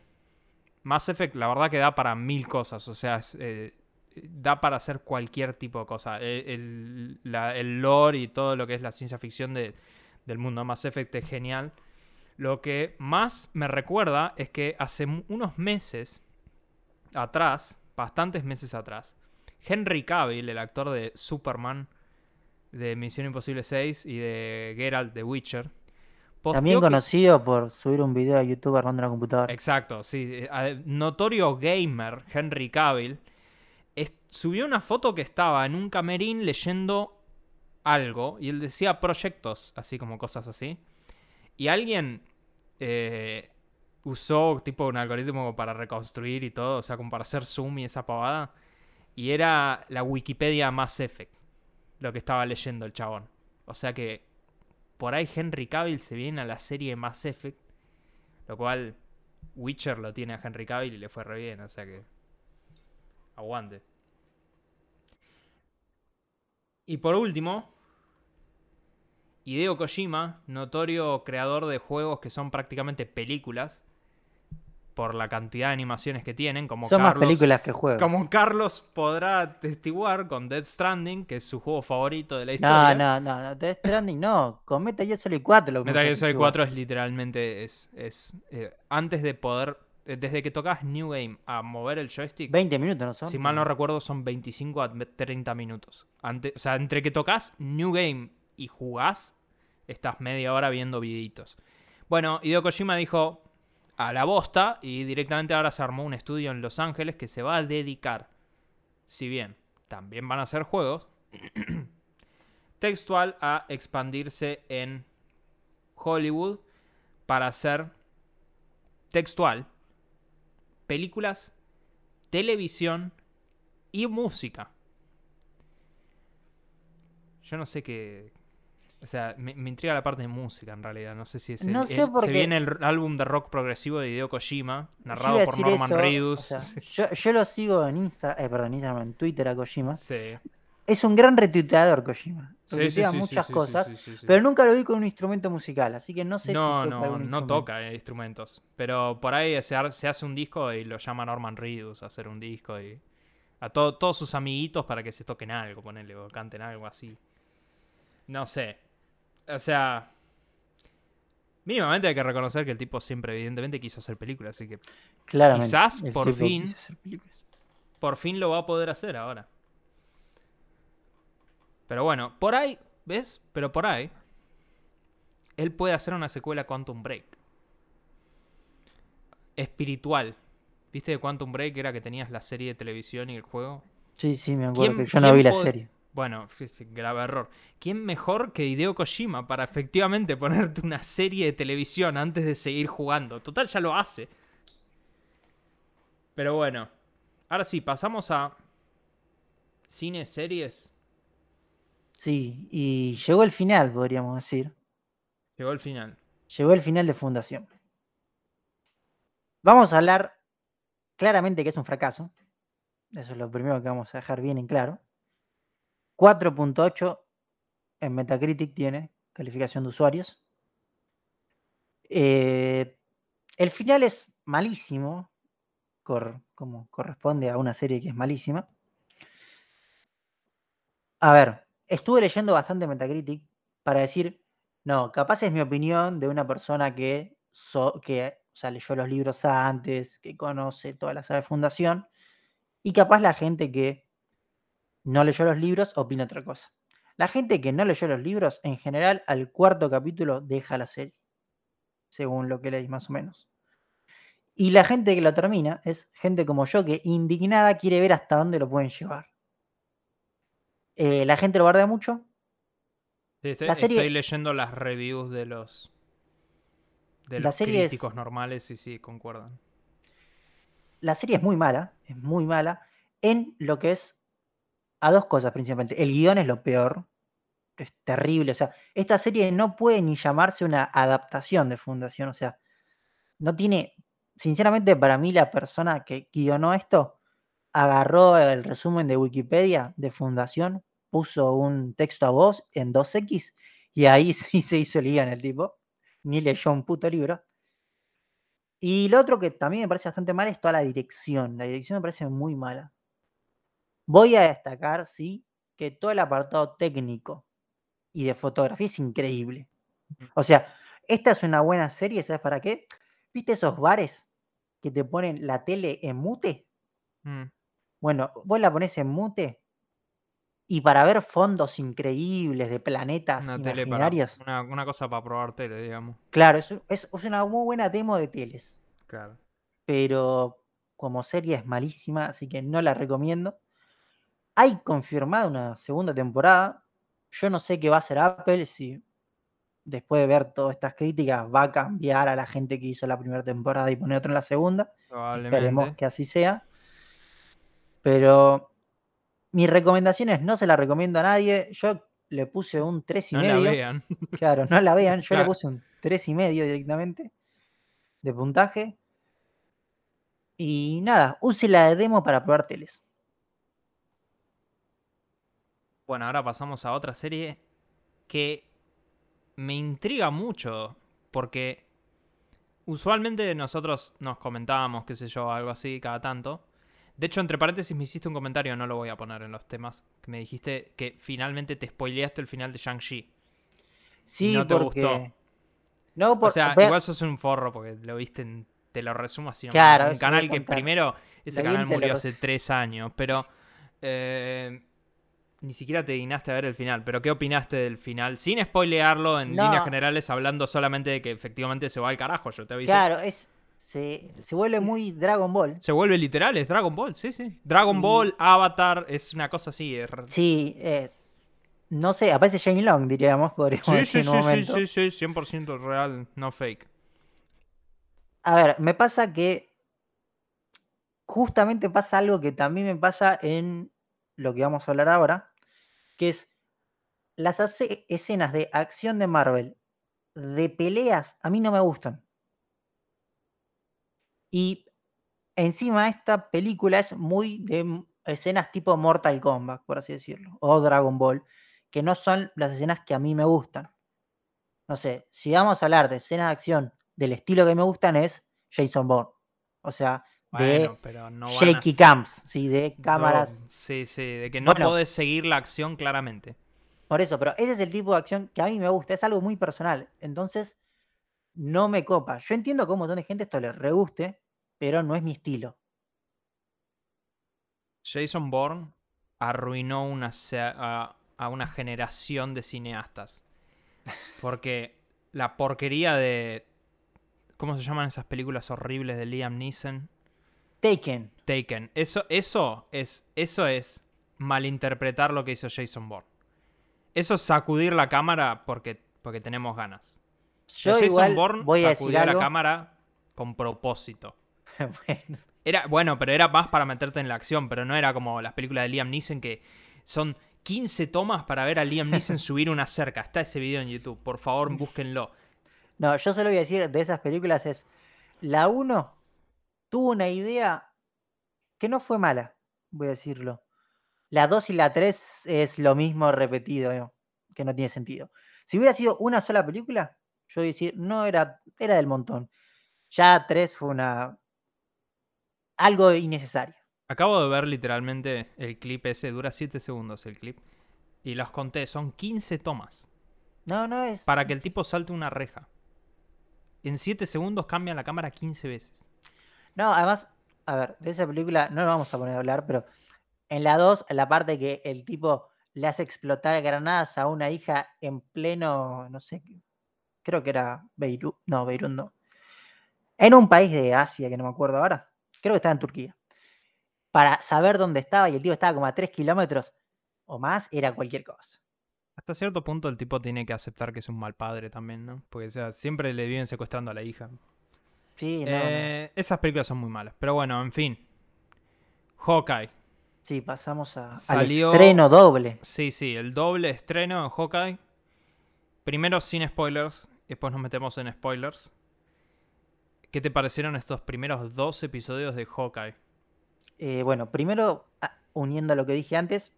Mass Effect, la verdad que da para mil cosas. O sea, es, eh, da para hacer cualquier tipo de cosa. El, el- la- el lore y todo lo que es la ciencia ficción de- del mundo Mass Effect es genial. Lo que más me recuerda es que hace unos meses atrás, bastantes meses atrás, Henry Cavill, el actor de Superman, de Misión Imposible 6 y de Geralt de Witcher, También que- conocido por subir un video a YouTube armando una computadora. Exacto, sí. eh, Notorio gamer Henry Cavill es- subió una foto que estaba en un camerín leyendo algo y él decía proyectos, así como cosas así. Y alguien eh, usó tipo un algoritmo para reconstruir y todo, o sea, como para hacer zoom y esa pavada. Y era la Wikipedia Mass Effect, lo que estaba leyendo el chabón. O sea que por ahí Henry Cavill se viene a la serie Mass Effect. Lo cual Witcher lo tiene a Henry Cavill y le fue re bien, o sea que. Aguante. Y por último, Hideo Kojima, notorio creador de juegos que son prácticamente películas, por la cantidad de animaciones que tienen, como Son más Carlos, películas que juegos. como Carlos podrá atestiguar con Dead Stranding, que es su juego favorito de la No, historia. no, no, no. Death Stranding no. Con Metal Gear Solid 4 lo Metal Gear Solid igual. 4 es literalmente es, es eh, antes de poder eh, desde que tocas New Game a mover el joystick 20 minutos, ¿no son? si mal no recuerdo son 25 a 30 minutos Ante- o sea entre que tocas New Game y jugás estás media hora viendo videitos bueno Hideo Kojima dijo a la bosta y directamente ahora se armó un estudio en Los Ángeles que se va a dedicar si bien también van a ser juegos textual a expandirse en Hollywood para hacer textual películas, televisión y música. Yo no sé qué. O sea, me, me intriga la parte de música en realidad. No sé si es el- No sé el- se viene el álbum de rock progresivo de Hideo Kojima, narrado por Norman o Reedus. yo, yo lo sigo en Insta, eh, perdón, Instagram, en Twitter a Kojima. Sí. Es un gran retuiteador Kojima. Sí, sí, muchas cosas, sí, sí, sí. pero nunca lo vi con un instrumento musical, así que no sé no, si no, no toca eh, instrumentos. Pero por ahí se, hace un disco y lo llama Norman Reedus a hacer un disco y a to- todos sus amiguitos para que se toquen algo, ponele, o canten algo así. No sé. O sea, mínimamente hay que reconocer que el tipo siempre, evidentemente, quiso hacer películas, así que Claramente. Quizás por fin- por fin lo va a poder hacer ahora. Pero bueno, por ahí, ¿ves? Pero por ahí, él puede hacer una secuela Quantum Break. Espiritual. ¿Viste de Quantum Break era que tenías la serie de televisión y el juego? Sí, sí, me acuerdo ¿Quién- que yo no vi la serie. Bueno, grave error. ¿Quién mejor que Hideo Kojima para efectivamente ponerte una serie de televisión antes de seguir jugando? Total, ya lo hace. Pero bueno, ahora sí, pasamos a cine, series. Sí, y llegó el final, podríamos decir. Llegó el final. Llegó el final de Fundación. Vamos a hablar claramente que es un fracaso. Eso es lo primero que vamos a dejar bien en claro. 4.8 en Metacritic tiene calificación de usuarios. Eh, el final es malísimo, cor- como corresponde a una serie que es malísima. A ver, estuve leyendo bastante Metacritic para decir, no, capaz es mi opinión de una persona que, que leyó los libros antes, que conoce toda la saga de Fundación, y capaz la gente que no leyó los libros opina otra cosa. La gente que no leyó los libros, en general, al cuarto capítulo deja la serie, según lo que leí más o menos. Y la gente que lo termina es gente como yo que indignada quiere ver hasta dónde lo pueden llevar. Eh, la gente lo guarda mucho. Sí, estoy, La serie- estoy leyendo las reviews de los de los es- críticos normales y sí, concuerdan. La serie es muy mala, es muy mala en lo que es a dos cosas principalmente. El guion es lo peor, es terrible. O sea, esta serie no puede ni llamarse una adaptación de Fundación. O sea, no tiene, sinceramente para mí la persona que guionó esto agarró el resumen de Wikipedia de Fundación, puso un texto a voz en 2X y ahí sí se hizo el guion el tipo. Ni leyó un puto libro. Y lo otro que también me parece bastante mal es toda la dirección. La dirección me parece muy mala. Voy a destacar, sí, que todo el apartado técnico y de fotografía es increíble. O sea, esta es una buena serie, ¿sabes para qué? ¿Viste esos bares que te ponen la tele en mute? Mm, Bueno, vos la pones en mute y para ver fondos increíbles de planetas una tele para imaginarios. una, una cosa para probar tele, digamos. Claro, es, es- es una muy buena demo de teles. Claro. pero como serie es malísima, así que no la recomiendo. Hay confirmada una segunda temporada. Yo no sé qué va a hacer Apple, si después de ver todas estas críticas va a cambiar a la gente que hizo la primera temporada y poner otra en la segunda. Esperemos Probablemente. que así sea. Pero mi recomendación es no se la recomiendo a nadie. Yo le puse un 3 y No la medio. vean. Claro, no la vean. Yo le puse un 3 y medio directamente de puntaje. Y nada, use la de demo para probar teles. Bueno, ahora pasamos a otra serie que me intriga mucho porque usualmente nosotros nos comentábamos, qué sé yo, algo así cada tanto. De hecho, entre paréntesis me hiciste un comentario, no lo voy a poner en los temas, que me dijiste que finalmente te spoileaste el final de Shang-Chi. Sí, no te porque... gustó. No, por... O sea, ve- igual sos un forro porque lo viste en... Te lo resumo así. Claro, un canal que primero, ese canal murió hace tres años, pero eh, ni siquiera te dignaste a ver el final. Pero ¿qué opinaste del final? Sin spoilearlo, en No. líneas generales, hablando solamente de que efectivamente se va al carajo, yo te avisé. Claro, es... Se, se vuelve muy Dragon Ball. Se vuelve literal, es Dragon Ball, sí, sí. Dragon Y- Ball, Avatar, es una cosa así. es Sí, eh, no sé, aparece Shane Long, diríamos, podríamos Sí, decir sí, en un sí, sí, sí, 100% real, no fake. A ver, me pasa que justamente pasa algo que también me pasa en lo que vamos a hablar ahora, que es las ace- escenas de acción de Marvel, de peleas, a mí no me gustan. Y encima esta película es muy de escenas tipo Mortal Kombat, por así decirlo, o Dragon Ball, que no son las escenas que a mí me gustan. No sé, si vamos a hablar de escenas de acción del estilo que me gustan es Jason Bourne. O sea, Bueno, de pero no a shaky ser- cams, sí, de cámaras. No, sí, sí, de que no Bueno. podés seguir la acción claramente. Por eso, pero ese es el tipo de acción que a mí me gusta, es algo muy personal. Entonces, no me copa. Yo entiendo que a un montón de gente esto le re guste, pero no es mi estilo. Jason Bourne arruinó una, a, a una generación de cineastas. Porque la porquería de... ¿Cómo se llaman esas películas horribles de Liam Neeson? Taken. Taken. Eso, eso es, eso es malinterpretar lo que hizo Jason Bourne. Eso es sacudir la cámara porque, porque tenemos ganas. Yo Jason igual Bourne voy a decir sacudió la algo. cámara con propósito. Bueno, Era, bueno, pero era más para meterte en la acción, pero no era como las películas de Liam Neeson que son 15 tomas para ver a Liam Neeson subir una cerca. Está ese video en YouTube, por favor, búsquenlo. no, yo solo voy a decir de esas películas es, la 1 tuvo una idea que no fue mala, voy a decirlo. La 2 y la 3 es lo mismo repetido, ¿no? que no tiene sentido. Si hubiera sido una sola película, yo voy a decir, no era, era del montón. Ya 3 fue una... algo innecesario. Acabo de ver literalmente el clip ese, dura 7 segundos el clip. Y los conté, son 15 tomas. No, no es... Para que el tipo salte una reja. En 7 segundos cambia la cámara 15 veces. No, además, a ver, de esa película no nos vamos a poner a hablar, pero en la 2, en la parte que el tipo le hace explotar granadas a una hija en pleno, no sé, creo que era Beirut, no, Beirut no. En un país de Asia que no me acuerdo ahora, creo que estaba en Turquía. Para saber dónde estaba y el tipo estaba como a 3 kilómetros o más, era cualquier cosa. Hasta cierto punto el tipo tiene que aceptar que es un mal padre también, ¿no? Porque sea, siempre le viven secuestrando a la hija. Sí, no, no. Eh, Esas películas son muy malas. Pero bueno, en fin. Hawkeye. Sí, pasamos a, salió- al estreno doble. Sí, sí, el doble estreno de Hawkeye. Primero sin spoilers, y después nos metemos en spoilers. ¿Qué te parecieron estos primeros dos episodios de Hawkeye? Eh, bueno, primero, uniendo a lo que dije antes,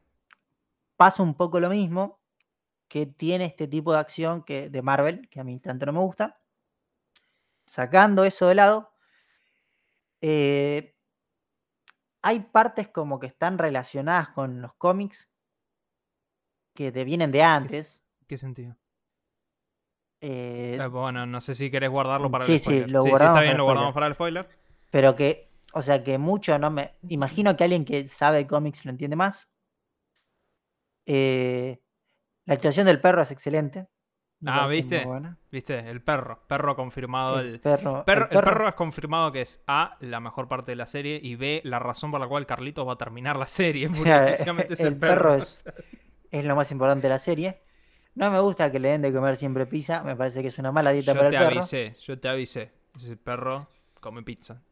pasa un poco lo mismo que tiene este tipo de acción que, de Marvel, que a mí tanto no me gusta. Sacando eso de lado, eh, hay partes como que están relacionadas con los cómics que te vienen de antes. ¿Qué sentido? eh, Eh, bueno, no sé si querés guardarlo para sí, el sí, spoiler. lo sí, guardamos está bien, lo guardamos spoiler. para el spoiler. pero que, o sea, que mucho no me. Imagino que alguien que sabe de cómics lo entiende más. Eh, la actuación del perro es excelente. Ah, ¿viste? ¿Viste? El perro. Perro confirmado. El El, perro, perro, el el perro es confirmado que es A, la mejor parte de la serie, y B, la razón por la cual Carlitos va a terminar la serie. Porque Claro, exclusivamente es el, el perro es- es lo más importante de la serie. No me gusta que le den de comer siempre pizza. Me parece que es una mala dieta Yo para te el perro. avisé, yo te avisé. Ese perro come pizza.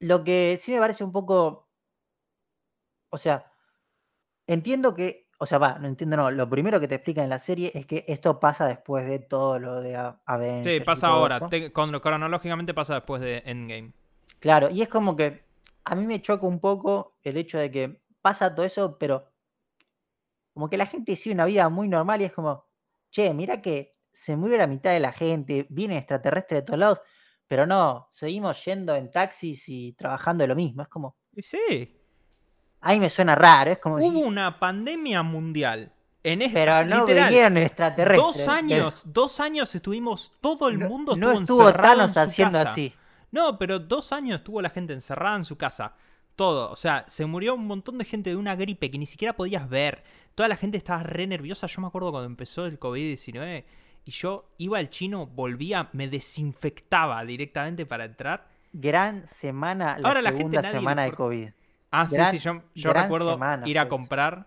Lo que sí me parece un poco. O sea, entiendo que. O sea, va, no entiendo, no. Lo primero que te explican en la serie es que esto pasa después de todo lo de Avengers. Sí, pasa ahora. Te- con- cronológicamente pasa después de Endgame. Claro, y es como que a mí me choca un poco el hecho de que pasa todo eso, pero como que la gente sigue una vida muy normal y es como, che, mira que se muere la mitad de la gente, vienen extraterrestres de todos lados, pero no, seguimos yendo en taxis y trabajando de lo mismo. Es como, sí, a mí me suena raro, es como hubo si, una pandemia mundial. En esta, pero no literal, vinieron extraterrestres. dos años, dos años estuvimos, todo el No- mundo no estuvo, estuvo encerrado Thanos en su haciendo casa. así. No, pero dos años estuvo la gente encerrada en su casa. Todo. O sea, se murió un montón de gente de una gripe que ni siquiera podías ver. Toda la gente estaba re nerviosa. Yo me acuerdo cuando empezó el COVID-19 y yo iba al chino, volvía, me desinfectaba directamente para entrar. Gran semana, la Ahora la gente segunda semana de. COVID. Ah, sí, Gran- sí, yo, yo recuerdo semana ir a comprar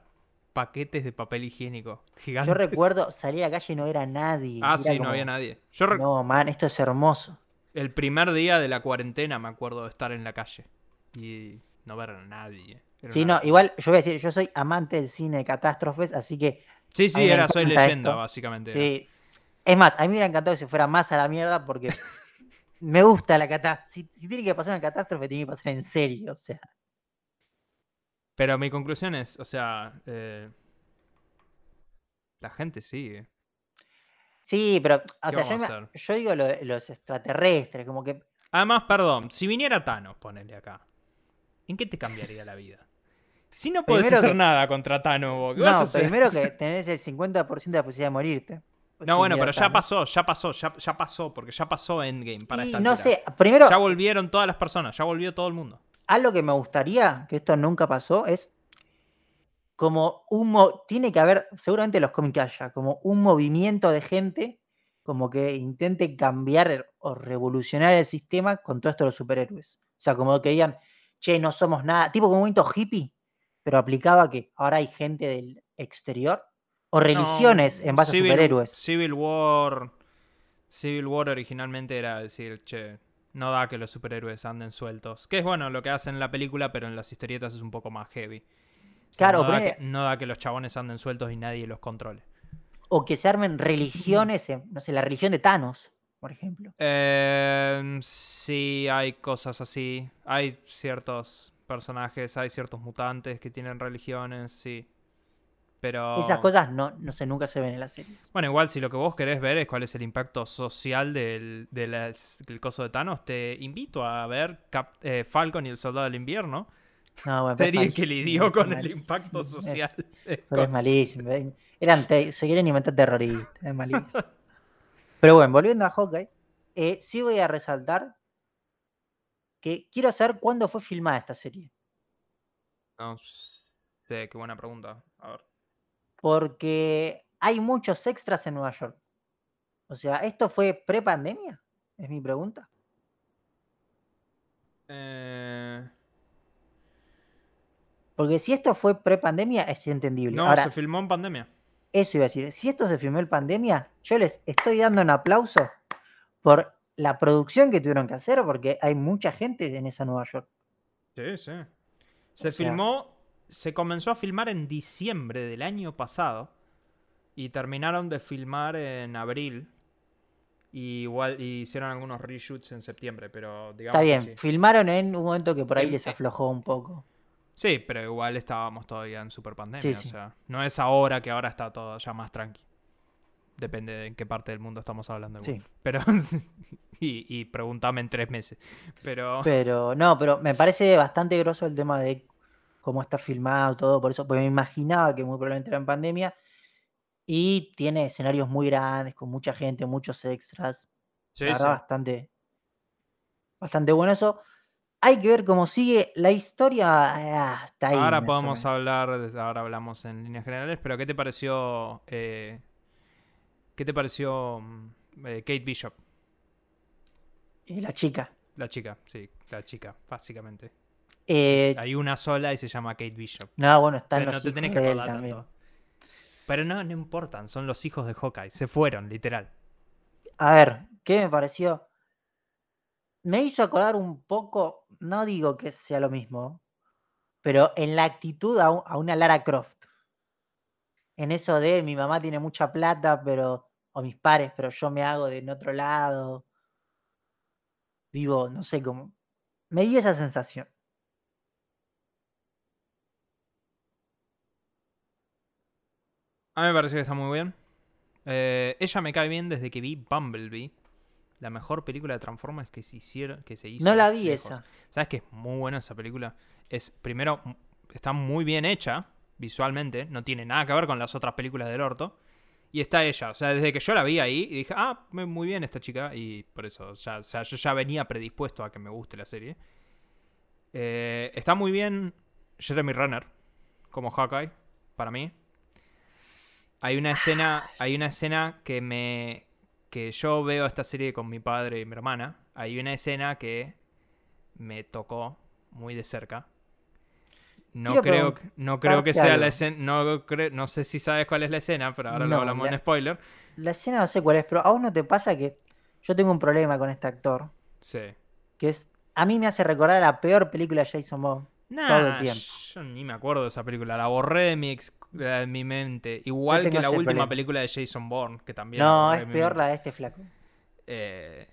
paquetes de papel higiénico gigantes. Yo recuerdo salir a la calle y no era nadie. Ah, era sí, no había nadie. Yo rec- No, man, esto es hermoso. el primer día de la cuarentena me acuerdo de estar en la calle y no ver a nadie. Era Sí, una no, igual yo voy a decir, yo soy amante del cine de catástrofes, así que Sí, sí, era Soy Leyenda, esto. básicamente. era. sí. Es más, a mí me hubiera encantado que se fuera más a la mierda porque me gusta la catástrofe. Si, si tiene que pasar una catástrofe, tiene que pasar en serio. O sea, Pero mi conclusión es, o sea, eh, la gente sigue. sí, pero, o ¿Qué sea, yo, digo lo los extraterrestres, como que Además, perdón, si viniera Thanos, ponele acá, ¿en qué te cambiaría la vida? Si no podés Primero hacer que- nada contra Thanos, vos, ¿qué vas a No, hacer? primero que tenés el 50% de la posibilidad de morirte. No, Si bueno, pero ya pasó, ya pasó, ya, ya pasó, porque ya pasó Endgame para Y esta no altura. sé, primero, Ya volvieron todas las personas, ya volvió todo el mundo. Algo que me gustaría, que esto nunca pasó, es como un... tiene que haber, seguramente en los cómics haya, como un movimiento de gente como que intente cambiar o revolucionar el sistema con todo esto de los superhéroes. O sea, como que digan, che, no somos nada, tipo como un movimiento hippie, pero aplicaba que ahora hay gente del exterior o religiones No, en base Civil- a superhéroes. Civil War. Civil War originalmente era decir, che, no da que los superhéroes anden sueltos. Que es bueno lo que hacen en la película, pero en las historietas es un poco más heavy. Claro, no da, que, no da que los chabones anden sueltos y nadie los controle. O que se armen religiones, no sé, la religión de Thanos, por ejemplo. Eh, sí, hay cosas así. Hay ciertos personajes, hay ciertos mutantes que tienen religiones, sí. Pero. Esas cosas no, no sé, nunca se ven en las series. Bueno, igual si lo que vos querés ver es cuál es el impacto social del, del coso de Thanos, te invito a ver Cap- eh, Falcon y el Soldado del Invierno, No, bueno, pero es serie que lidió con el impacto social. Pero es malísimo. eh, Eran se quieren inventar terroristas, es malísimo. Pero bueno, volviendo a Hawkeye, eh, sí voy a resaltar que quiero saber cuándo fue filmada esta serie. No sé, qué buena pregunta. A ver. Porque hay muchos extras en Nueva York. O sea, ¿esto fue pre-pandemia? Es mi pregunta. Eh, Porque si esto fue pre-pandemia, es entendible. no, Ahora, se filmó en pandemia. Eso iba a decir. Si esto se filmó en pandemia, yo les estoy dando un aplauso por la producción que tuvieron que hacer, porque hay mucha gente en esa Nueva York. Sí, sí. Se O sea- filmó, se comenzó a filmar en diciembre del año pasado y terminaron de filmar en abril. Y igual y hicieron algunos reshoots en septiembre, pero digamos Está que bien, sí. filmaron en un momento que por ahí El- les eh, aflojó un poco. Sí, pero igual estábamos todavía en super pandemia, Sí, o sea, no es ahora que ahora está todo ya más tranqui. Depende de en qué parte del mundo estamos hablando. igual. Sí. Pero y, y pregúntame en tres meses. Pero Pero no, pero me parece bastante groso el tema de cómo está filmado todo, por eso, porque me imaginaba que muy probablemente era en pandemia. Y tiene escenarios muy grandes, con mucha gente, muchos extras. sí, la sí. bastante, bastante bueno eso. Hay que ver cómo sigue la historia. ah, hasta ahí. ahora podemos hablar, ahora hablamos en líneas generales, pero ¿qué te pareció? eh, ¿Qué te pareció mm, eh, Kate Bishop? Eh, la chica. La chica, sí, la chica, básicamente. Eh, Hay una sola y se llama Kate Bishop. no, bueno, están Pero los no te hijos tenés que de él acordar también. tanto. Pero no, no importan, son los hijos de Hawkeye. Se fueron, literal. A ver, ¿qué me pareció? Me hizo acordar un poco, no digo que sea lo mismo, pero en la actitud a, un- a una Lara Croft. En eso de mi mamá tiene mucha plata, pero, o mis pares, pero yo me hago de en otro lado. Vivo, no sé cómo. Me dio esa sensación. A mí me parece que está muy bien. Eh, ella me cae bien desde que vi Bumblebee. La mejor película de Transformers que se hicieron, que se hizo. No la vi lejos. esa. ¿Sabes que es muy buena esa película? Es, primero, está muy bien hecha visualmente. No tiene nada que ver con las otras películas del orto. Y está ella. O sea, desde que yo la vi ahí y dije, ah, muy bien esta chica. Y por eso, ya, o sea, yo ya venía predispuesto a que me guste la serie. Eh, está muy bien Jeremy Renner como Hawkeye, para mí. Hay una escena, hay una escena que me que yo veo esta serie con mi padre y mi hermana. Hay una escena que me tocó muy de cerca. No Quiero creo, que- no creo que sea algo. la escena. No, no sé si sabes cuál es la escena, pero ahora lo No, hablamos la- en spoiler. La escena no sé cuál es, pero a vos no te pasa que yo tengo un problema con este actor, Sí. que es, a mí me hace recordar a la peor película de Jason Bourne. Nah, el tiempo. yo ni me acuerdo de esa película. La borré de mi, ex- de mi mente. Igual que la última problema. película de Jason Bourne, que también. No, es peor la de este flaco. Eh,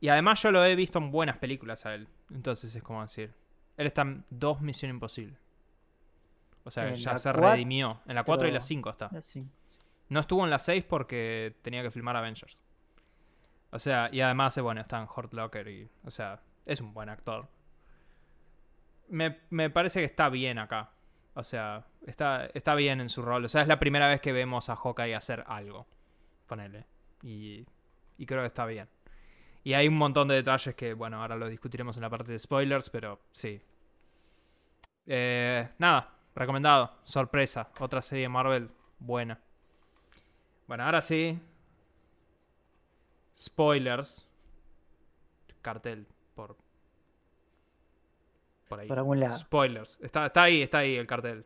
Y además yo lo he visto en buenas películas a él. Entonces es como decir. Él está en dos Misión Imposible. O sea, En ya se cuatro- redimió. En la 4 y la 5 está. No estuvo en la 6 porque tenía que filmar Avengers. O sea, y además, eh, bueno, está en Hurt Locker y. O sea, es un buen actor. Me, me parece que está bien acá. O sea, está, está bien en su rol. O sea, es la primera vez que vemos a Hawkeye hacer algo. Ponele. Y, y creo que está bien. Y hay un montón de detalles que, bueno, ahora lo discutiremos en la parte de spoilers, pero sí. Eh, nada, recomendado. Sorpresa. Otra serie Marvel buena. Bueno, ahora sí. Spoilers. Cartel por. Por ahí. Por algún lado. Spoilers. Está, está ahí, está ahí el cartel.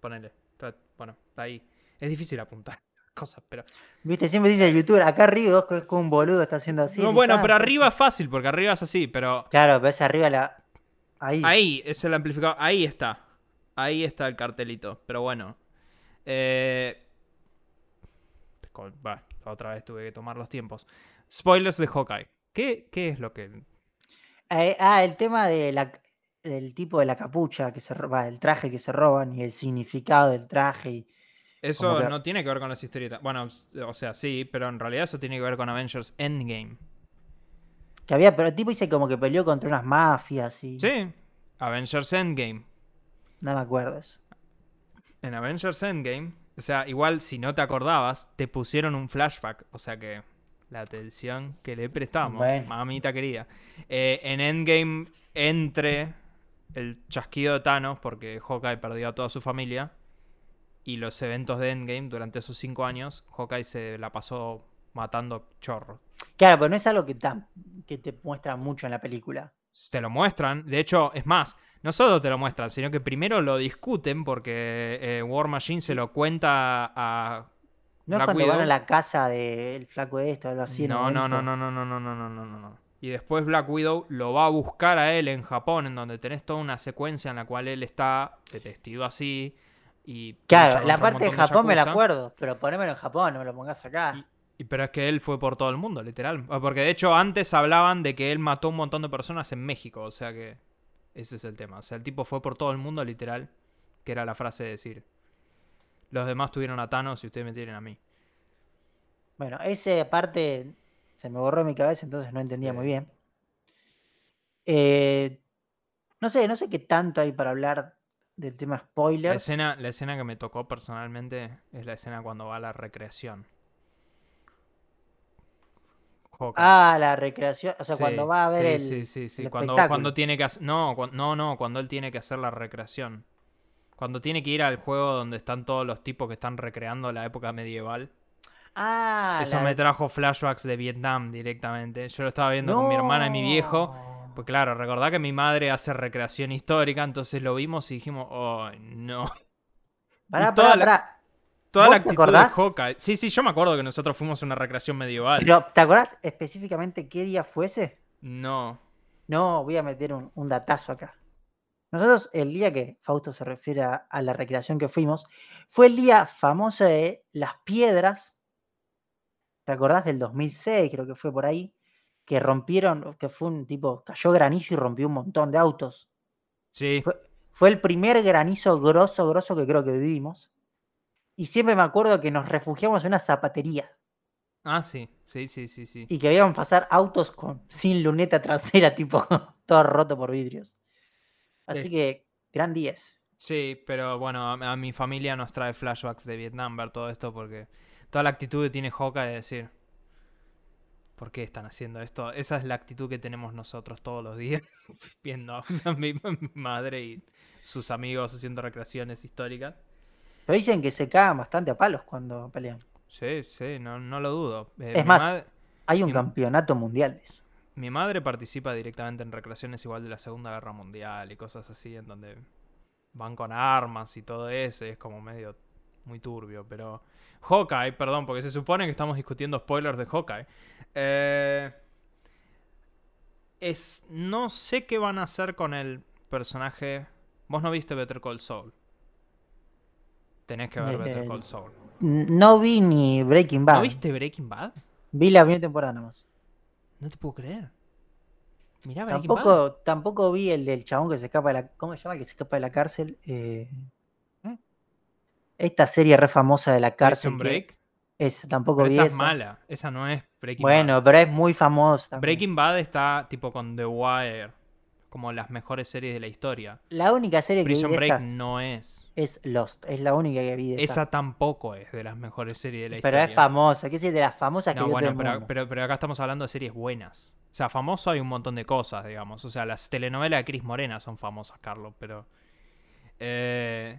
Ponele. Está- bueno, está ahí. Es difícil apuntar cosas, pero. Viste, siempre dice el youtuber, acá arriba vos que un boludo está haciendo así. no, bueno, pero arriba es fácil, porque arriba es así, pero. Claro, pero es arriba la. Ahí. Ahí es el amplificador. Ahí está. Ahí está el cartelito. Pero bueno. Eh... otra vez tuve que tomar los tiempos. Spoilers de Hawkeye. ¿Qué, qué es lo que.? Eh, ah, el tema de la, del tipo de la capucha que se roba, el traje que se roban y el significado del traje. Y, Eso que- no tiene que ver con las historietas. Bueno, o sea, sí, pero en realidad eso tiene que ver con Avengers Endgame. que había, pero el tipo dice como que peleó contra unas mafias y. Sí, Avengers Endgame. No me acuerdo eso. En Avengers Endgame, o sea, igual si no te acordabas, te pusieron un flashback. O sea que la atención que le prestamos, Bueno. mamita querida. Eh, en Endgame, entre el chasquido de Thanos, porque Hawkeye perdió a toda su familia, y los eventos de Endgame durante esos cinco años, Hawkeye se la pasó matando chorros. Claro, pero no es algo que, tan, que te muestra mucho en la película. te lo muestran. De hecho, es más, no solo te lo muestran, sino que primero lo discuten porque eh, War Machine se lo cuenta a. No es cuando van a la casa del flaco de esto, algo así. No, no, no, no, no, no, no, no, no, no. Y después Black Widow lo va a buscar a él en Japón, en donde tenés toda una secuencia en la cual él está vestido así y. Claro, la parte de Japón me la acuerdo, pero ponémelo en Japón, no me lo pongas acá. Y- Y pero es que él fue por todo el mundo, literal. Ah, Porque de hecho antes hablaban de que él mató un montón de personas en México, o sea que ese es el tema. O sea, el tipo fue por todo el mundo, literal, que era la frase de decir. Los demás tuvieron a Thanos y ustedes me tienen a mí. Bueno, esa parte se me borró mi cabeza, entonces no entendía muy bien. Eh, no sé, no sé qué tanto hay para hablar del tema La spoilers. escena, la escena que me tocó personalmente es la escena cuando va a la recreación. Hawkeye. Ah, la recreación, o sea, Sí, cuando va a ver sí, el, sí, sí, sí, el Cuando, cuando tiene que hacer. No, no, no, cuando él tiene que hacer la recreación. Cuando tiene que ir al juego donde están todos los tipos que están recreando la época medieval. Ah, Eso la me trajo flashbacks de Vietnam directamente. Yo lo estaba viendo con mi hermana y mi viejo. Pues claro, recordá que mi madre hace recreación histórica, entonces lo vimos y dijimos, oh, no. Pará, toda pará, la- pará. Toda ¿Vos la actitud de Hawkeye. Sí, sí, yo me acuerdo que nosotros fuimos a una recreación medieval. Pero, ¿te acordás específicamente qué día fuese? No. No, voy a meter un, un datazo acá. Nosotros, el día que Fausto se refiere a, a la recreación que fuimos, fue el día famoso de las piedras. ¿Te acordás del 2006? Creo que fue por ahí. Que rompieron, que fue un tipo, cayó granizo y rompió un montón de autos. Sí. Fue, fue el primer granizo grosso, grosso que creo que vivimos. Y siempre me acuerdo que nos refugiamos en una zapatería Ah, sí, sí, sí, sí, sí. y que veíamos pasar autos con, sin luneta trasera, tipo todo roto por vidrios. Así Sí. que, gran 10. Sí, pero bueno, a, a mi familia nos trae flashbacks de Vietnam ver todo esto porque toda la actitud que tiene Hawkeye de decir, ¿por qué están haciendo esto? Esa es la actitud que tenemos nosotros todos los días viendo a mi madre y sus amigos haciendo recreaciones históricas. Pero dicen que se cagan bastante a palos cuando pelean. Sí, sí, no, no lo dudo. Eh, Es más, Hay un mi- campeonato mundial de eso. Mi madre participa directamente en recreaciones igual de la Segunda Guerra Mundial y cosas así, en donde van con armas y todo eso, y es como medio muy turbio, pero... Hawkeye, perdón, porque se supone que estamos discutiendo spoilers de Hawkeye. Eh, Es... No sé qué van a hacer con el personaje... Vos no viste Better Call Saul. Tenés que ver Better Eh, Call Saul. No vi ni Breaking Bad. ¿No viste Breaking Bad? Vi la primera temporada nomás. No te puedo creer. Mirá Breaking Bad. Tampoco, tampoco vi el del chabón que se escapa de la. ¿Cómo se llama? El que se escapa de la cárcel. Eh. Esta serie re famosa de la cárcel. Prison que Break. Es, tampoco Pero vi esa es mala. Esa no es Breaking Bad. Bueno, pero es muy famosa. también. Breaking Bad está tipo con The Wire. Como las mejores series de la historia. La única serie que vi Prison de Break esas no es. es Lost. Es la única que vi de Esa esas. tampoco es de las mejores series de la Pero historia. es famosa. ¿Qué decir de las famosas que No, todo bueno, pero, mundo? pero, pero acá estamos hablando de series buenas. O sea, famoso hay un montón de cosas, digamos. O sea, las telenovelas de Cris Morena son famosas, Carlos, pero. Eh,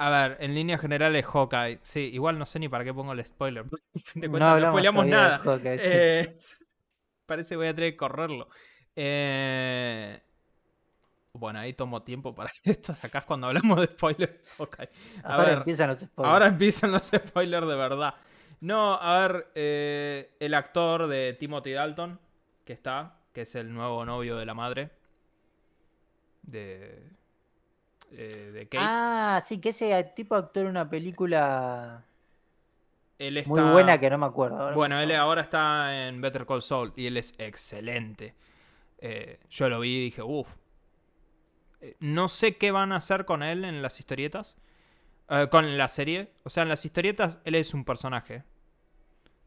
a ver, en líneas generales, Hawkeye. Sí, igual no sé ni para qué pongo el spoiler. De No cuenta, no, spoileamos nada. Hawkeye, sí. Eh, parece que voy a tener que correrlo. Eh, bueno, ahí tomo tiempo para esto. Acá es cuando hablamos de spoilers. Ok. A Ahora ver, empiezan los spoilers. Ahora empiezan los spoilers de verdad. No, a ver, eh, el actor de Timothy Dalton, que está, que es el nuevo novio de la madre. De. Eh, de Kate. Ah, sí, que ese tipo actuó en una película él está. muy buena que no me acuerdo. ahora Bueno, él ahora está en Better Call Saul y él es excelente. Eh, yo lo vi y dije, uff. No sé qué van a hacer con él en las historietas. Eh, con la serie. O sea, en las historietas él es un personaje.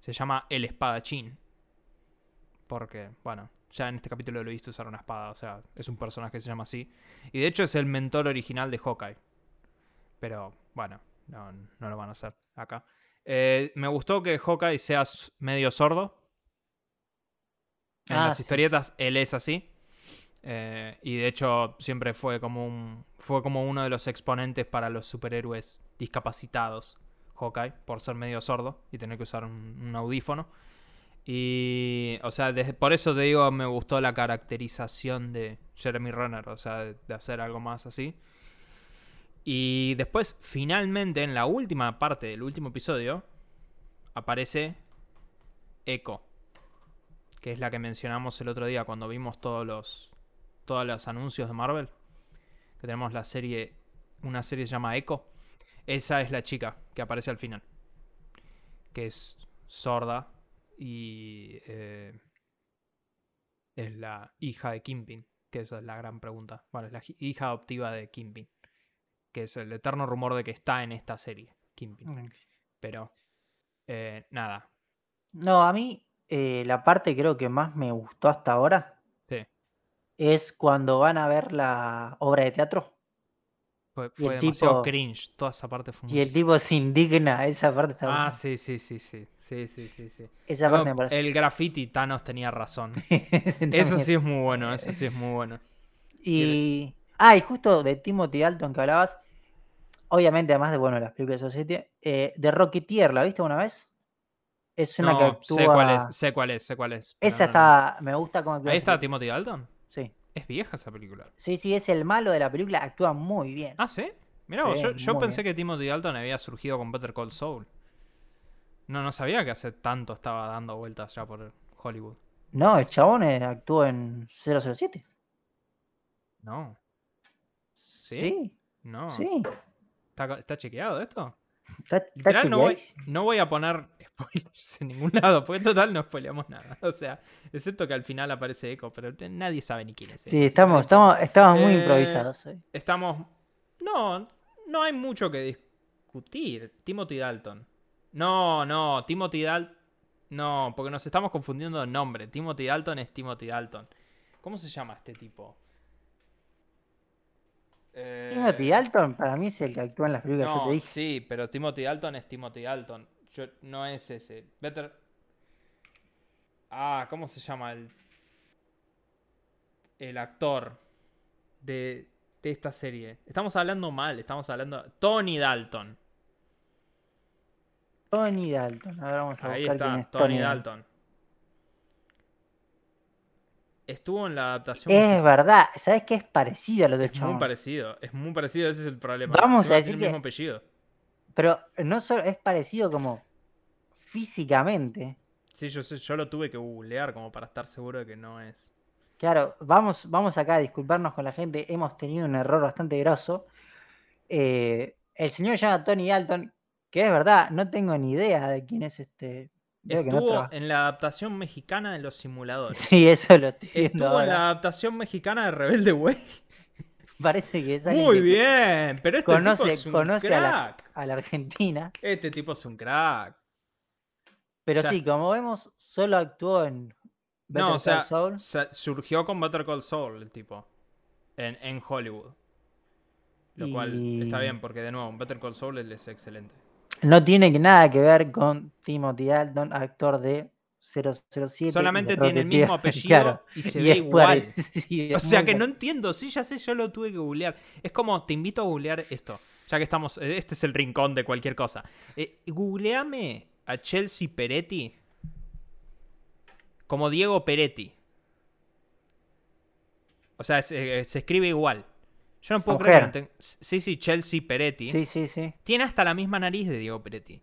Se llama El Espadachín. Porque, bueno, ya en este capítulo lo he visto usar una espada. O sea, es un personaje que se llama así. Y de hecho es el mentor original de Hawkeye. Pero, bueno, no, no lo van a hacer acá. Eh, me gustó que Hawkeye sea medio sordo. En Ah, las sí, historietas él es así. Eh, y de hecho siempre fue como un fue como uno de los exponentes para los superhéroes discapacitados. Hawkeye, por ser medio sordo y tener que usar un, un audífono. Y, o sea, por eso te digo, me gustó la caracterización de Jeremy Renner, o sea, de, de hacer algo más así. Y después, finalmente, en la última parte del último episodio, aparece Echo, que es la que mencionamos el otro día cuando vimos todos los, todos los anuncios de Marvel. Que tenemos la serie, una serie que se llama Echo. Esa es la chica que aparece al final. Que es sorda y eh, es la hija de Kimpin. Que esa es la gran pregunta. Bueno, es la hi- hija adoptiva de Kimpin. Que es el eterno rumor de que está en esta serie, Kimpin. Pero, eh, nada. No, a mí eh, la parte creo que más me gustó hasta ahora Sí, es cuando van a ver la obra de teatro fue, fue demasiado tipo- cringe. Toda esa parte fue muy y el tipo se indigna. Esa parte está Ah, buena. sí, sí, sí, sí. Sí, sí, sí, sí. Esa parte me parece. El graffiti Thanos tenía razón. Eso sí es muy bueno, eso sí es muy bueno. Y. Ah, y justo de Timothy Dalton que hablabas. Obviamente, además de bueno, las películas de Society, eh, de Rocketeer, ¿la viste una vez? Es una que No, actúa. sé cuál es, sé cuál es, sé cuál es. Esa no, está. Me gusta actúa. Ahí está. Timothy Dalton. Es vieja esa película. Sí, sí, es el malo de la película. Actúa muy bien. Ah, ¿sí? Mirá vos, yo, yo pensé bien. que Timothy Dalton había surgido con Better Call Saul. No, no sabía que hace tanto estaba dando vueltas ya por Hollywood. No, el chabón eh, actuó en 007. No. ¿Sí? Sí, No. sí. ¿Está, está chequeado esto? Literal, no voy, chequeadísimo. no voy a poner spoilers en ningún lado, porque en total no spoileamos nada. O sea, excepto que al final aparece Echo, pero nadie sabe ni quién es. Sí, estamos, estamos, estamos muy Eh, improvisados. hoy. Estamos. No, no hay mucho que discutir. Timothy Dalton. No, no, Timothy Dalton. No, porque nos estamos confundiendo de nombre. Timothy Dalton es Timothy Dalton. ¿Cómo se llama este tipo? Eh, Timothy Dalton para mí es el que actúa en las películas yo te dije. sí, pero Timothy Dalton es Timothy Dalton. Yo- no es ese. Better. Ah, ¿cómo se llama el. El actor de, de esta serie? Estamos hablando mal, estamos hablando. Tony Dalton. Tony Dalton. Ahora vamos a Ahí buscar quién está, es Tony Dalton. Estuvo en la adaptación. Es verdad, ¿sabes qué? Es parecido a lo de Es muy parecido, es muy parecido, ese es el problema. Vamos Encima a decir tiene que- el mismo apellido. Pero no solo es parecido como físicamente. Sí, yo sé, yo lo tuve que googlear como para estar seguro de que no es. Claro, vamos, vamos acá a disculparnos con la gente. Hemos tenido un error bastante grosso. Eh, el señor se llama Tony Dalton, que es verdad, no tengo ni idea de quién es este. No Estuvo en la adaptación mexicana de los simuladores. Sí, eso lo estoy Estuvo en la adaptación mexicana de Rebelde Way. Parece que es Muy bien, pero este tipo es un conoce a, la, crack. a la Argentina. Este tipo es un crack. Pero sí, como vemos, solo actuó en Better no, o sea, Call Saul. sa- surgió con Better Call Saul el tipo. En, en Hollywood. Lo cual está bien, porque de nuevo, Better Call Saul él es excelente. No tiene nada que ver con Timothy Dalton, actor de 007. y Solamente tiene el mismo apellido Claro, y se y ve igual. O sea que no entiendo, sí, ya sé, yo lo tuve que googlear. Es como, te invito a googlear esto, ya que estamos, eh, este es el rincón de cualquier cosa. Eh, googleame a Chelsea Peretti como Diego Peretti. O sea, se, eh, se escribe igual. Yo no puedo Mujer. creer. que no te- Sí, sí, Chelsea Peretti. Sí, sí, sí. Tiene hasta la misma nariz de Diego Peretti.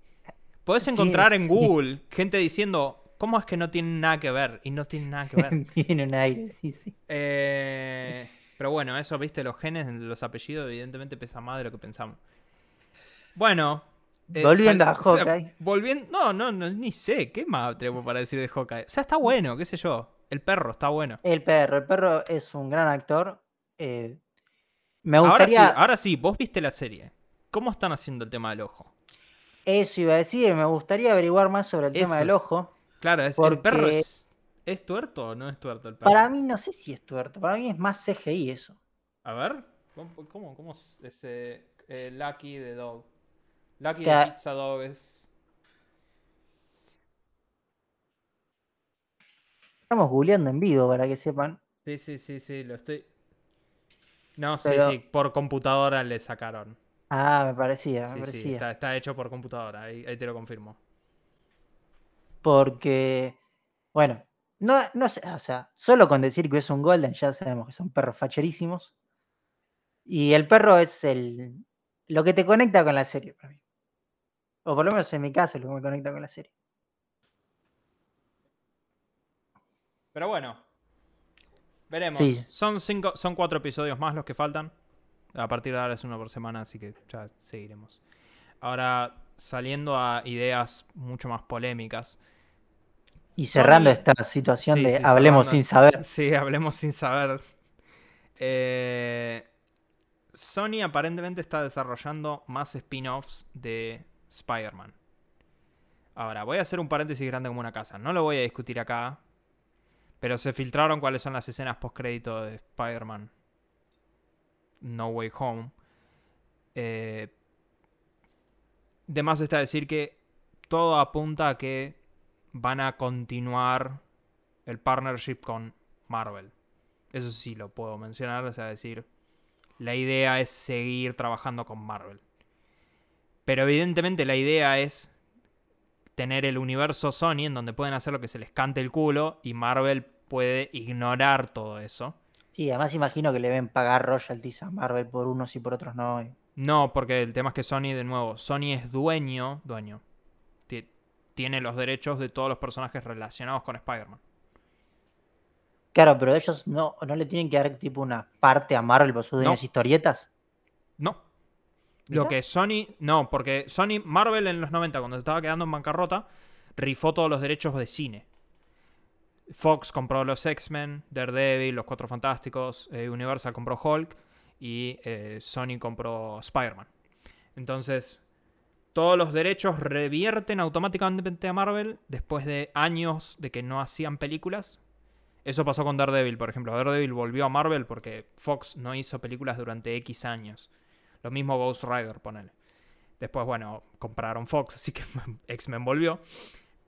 Podés encontrar en. Google gente diciendo, ¿cómo es que no tienen nada que ver? Y no tienen nada que ver. Tiene un aire, sí, sí. Eh, pero bueno, eso, viste, los genes, los apellidos, evidentemente pesan más de lo que pensamos. Bueno. eh, Volviendo a o sea, Hawkeye. volviendo. No, no, no, ni sé. ¿Qué más tenemos para decir de Hawkeye? O sea, está bueno, qué sé yo. El perro está bueno. El perro, el perro es un gran actor. eh, me Ahora sí, gustaría, ahora sí, vos viste la serie. ¿Cómo están haciendo el tema del ojo? eso iba a decir, me gustaría averiguar más sobre el tema del es- ojo. Claro, es, el perro es. ¿Es tuerto o no es tuerto el perro? Para mí no sé si es tuerto, para mí es más CGI eso. A ver, ¿cómo, cómo, es ese eh, Lucky de Dog? Lucky de Pizza Dog es. Estamos googleando en vivo para que sepan. Sí, sí, sí, sí, lo estoy. No, sí, Pero- sí, por computadora le sacaron. Ah, me parecía, me Sí, sí, parecía. está, está hecho por computadora, ahí, ahí te lo confirmo. Porque, bueno, no, no sé, o sea, solo con decir que es un Golden ya sabemos que son perros facherísimos. Y el perro es el lo que te conecta con la serie para mí. O por lo menos en mi caso es lo que me conecta con la serie. Pero bueno, veremos. Sí. Son, cinco, son cuatro episodios más los que faltan. A partir de ahora es uno por semana, así que ya seguiremos. Ahora, saliendo a ideas mucho más polémicas. Y cerrando esta situación Sí, de sí, hablemos cerrando. sin saber. Sí, hablemos sin saber. Eh, Sony aparentemente está desarrollando más spin-offs de Spider-Man. Ahora, voy a hacer un paréntesis grande como una casa. No lo voy a discutir acá. Pero se filtraron cuáles son las escenas post-crédito de Spider-Man No Way Home. Eh, de más está decir que todo apunta a que van a continuar el partnership con Marvel. Eso sí lo puedo mencionar, o sea, decir, la idea es seguir trabajando con Marvel. Pero evidentemente la idea es tener el universo Sony en donde pueden hacer lo que se les cante el culo y Marvel puede ignorar todo eso. Sí, además imagino que le ven pagar royalties a Marvel por unos y por otros no. No, porque el tema es que Sony, de nuevo, Sony es dueño, dueño. Ti- Tiene los derechos de todos los personajes relacionados con Spider-Man. Claro, pero ellos no, no le tienen que dar tipo una parte a Marvel por sus No. historietas. No. Lo que Sony. No, porque Sony, Marvel en los 90, cuando se estaba quedando en bancarrota, rifó todos los derechos de cine. Fox compró los X-Men, Daredevil, los Cuatro Fantásticos, eh, Universal compró Hulk y eh, Sony compró Spider-Man. Entonces, todos los derechos revierten automáticamente a Marvel después de años de que no hacían películas. Eso pasó con Daredevil, por ejemplo. Daredevil volvió a Marvel porque Fox no hizo películas durante X años. Lo mismo Ghost Rider, ponele. Después, bueno, compraron Fox, así que X-Men volvió.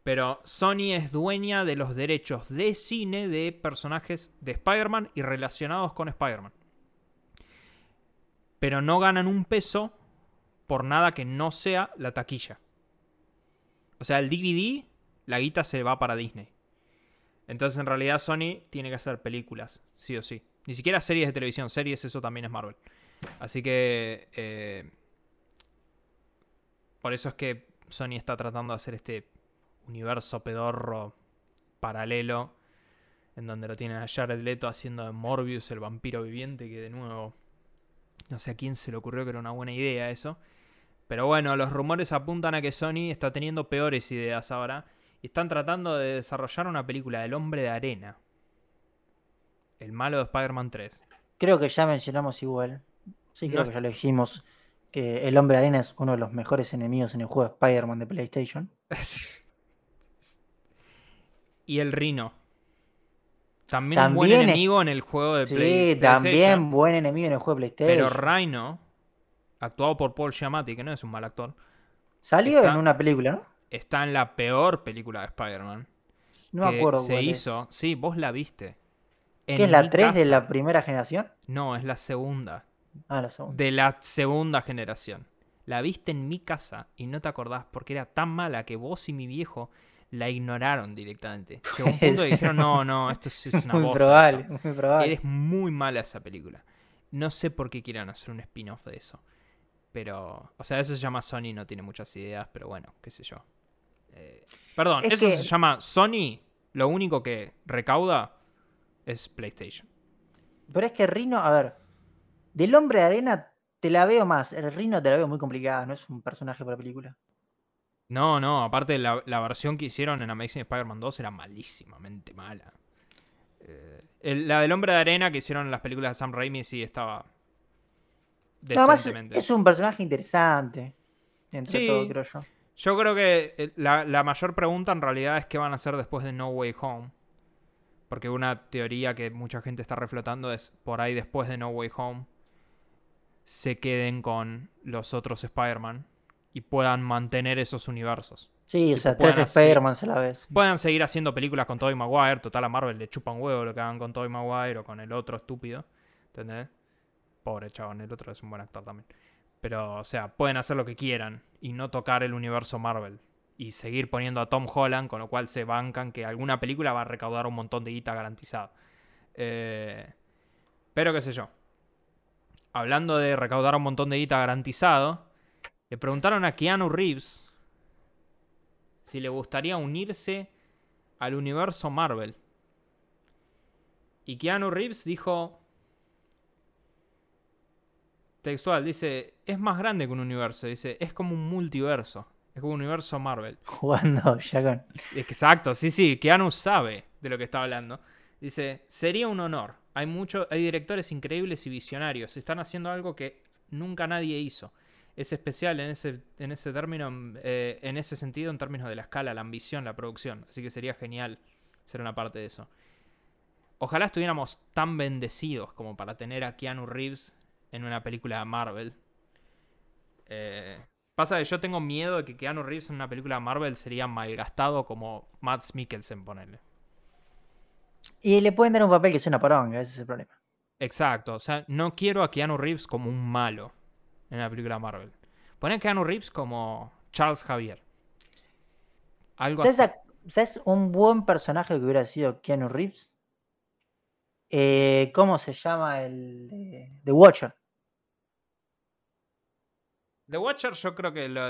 Pero Sony es dueña de los derechos de cine de personajes de Spider-Man y relacionados con Spider-Man. Pero no ganan un peso por nada que no sea la taquilla. O sea, el DVD, la guita se va para Disney. Entonces, en realidad, Sony tiene que hacer películas, sí o sí. Ni siquiera series de televisión, series, eso también es Marvel. Así que. Eh, por eso es que Sony está tratando de hacer este universo pedorro paralelo. En donde lo tienen a Jared Leto haciendo de Morbius, el vampiro viviente, que de nuevo. No sé a quién se le ocurrió que era una buena idea eso. Pero bueno, los rumores apuntan a que Sony está teniendo peores ideas ahora. Y están tratando de desarrollar una película del hombre de arena. El malo de Spider-Man 3. Creo que ya mencionamos igual. Sí, creo que ya lo dijimos. Que el hombre de arena es uno de los mejores enemigos en el juego de Spider-Man de PlayStation. y el Rino. También, un buen enemigo en el juego de PlayStation. Sí, también buen enemigo en el juego de PlayStation. Pero Rhino, actuado por Paul Giamatti, que no es un mal actor. Salió en una película, ¿no? Está en la peor película de Spider-Man. No me acuerdo. Se hizo. Sí, vos la viste. ¿Qué es la 3 de la primera generación? No, es la segunda. Ah, la segunda. De la segunda generación. La viste en mi casa y no te acordás porque era tan mala que vos y mi viejo la ignoraron directamente. Llegó un punto y dijeron, no, no, esto es, una muy Probable, muy probable. Eres muy mala esa película. No sé por qué quieran hacer un spin-off de eso. Pero, o sea, eso se llama Sony, no tiene muchas ideas, pero bueno, qué sé yo. Eh, perdón, eso se llama Sony. Lo único que recauda es PlayStation. Pero es que Rino, a ver, del hombre de arena te la veo más. El Rino te la veo muy complicada, no es un personaje para película. No, no, aparte la, la versión que hicieron en Amazing Spider-Man 2 era malísimamente mala. Eh, la del hombre de arena que hicieron en las películas de Sam Raimi sí estaba decentemente. es un personaje interesante. Entre todo, creo yo. Yo creo que eh, la, la, mayor pregunta en realidad es qué van a hacer después de No Way Home. Porque una teoría que mucha gente está reflotando es por ahí después de No Way Home se queden con los otros Spider-Man y puedan mantener esos universos. Sí, o sea, tres Spider-Man a la vez. Puedan seguir haciendo películas con Tobey Maguire. Total, a Marvel le chupan huevo lo que hagan con Tobey Maguire o con el otro estúpido. ¿Entendés? Pobre chabón, el otro es un buen actor también. Pero, o sea, pueden hacer lo que quieran y no tocar el universo Marvel. Y seguir poniendo a Tom Holland, con lo cual se bancan que alguna película va a recaudar un montón de guita garantizado. Eh, pero qué sé yo. Hablando de recaudar un montón de guita garantizado, le preguntaron a Keanu Reeves si le gustaría unirse al universo Marvel. Y Keanu Reeves dijo, textual, dice, es más grande que un universo, dice, es como un multiverso, es como un universo Marvel. Jugando ya con... Exacto, sí, sí, Keanu sabe de lo que está hablando. Dice, sería un honor. Hay, mucho, hay directores increíbles y visionarios. Están haciendo algo que nunca nadie hizo es especial en ese, en ese término, eh, en ese sentido, en términos de la escala, la ambición, la producción. Así que sería genial ser una parte de eso. Ojalá estuviéramos tan bendecidos como para tener a Keanu Reeves en una película de Marvel. Eh, pasa que yo tengo miedo de que Keanu Reeves en una película de Marvel sería malgastado como Matt Mikkelsen, ponerle. Y le pueden dar un papel que sea una poronga, ese es el problema. Exacto, o sea, no quiero a Keanu Reeves como un malo en la película Marvel. Ponen a Keanu Reeves como Charles Javier. Algo así. ¿Sabes un buen personaje que hubiera sido Keanu Reeves? Eh, ¿Cómo se llama el de, The Watcher? The Watcher yo creo que lo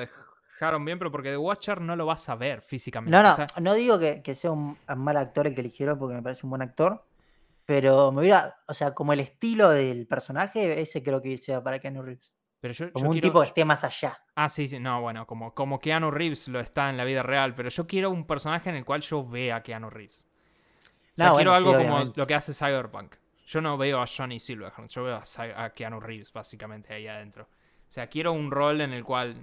dejaron bien, pero porque The Watcher no lo vas a ver físicamente. No, no, no digo que, que, sea un mal actor el que eligieron porque me parece un buen actor, pero me hubiera, o sea, como el estilo del personaje, ese creo que sea para Keanu Reeves como un tipo que esté más allá. Ah, sí, sí, no, bueno, como, como Keanu Reeves lo está en la vida real, pero yo quiero un personaje en el cual yo vea a Keanu Reeves. O sea, quiero algo como lo que hace Cyberpunk. Yo no veo a Johnny Silverhand, yo veo a, Keanu Reeves básicamente ahí adentro. O sea, quiero un rol en el cual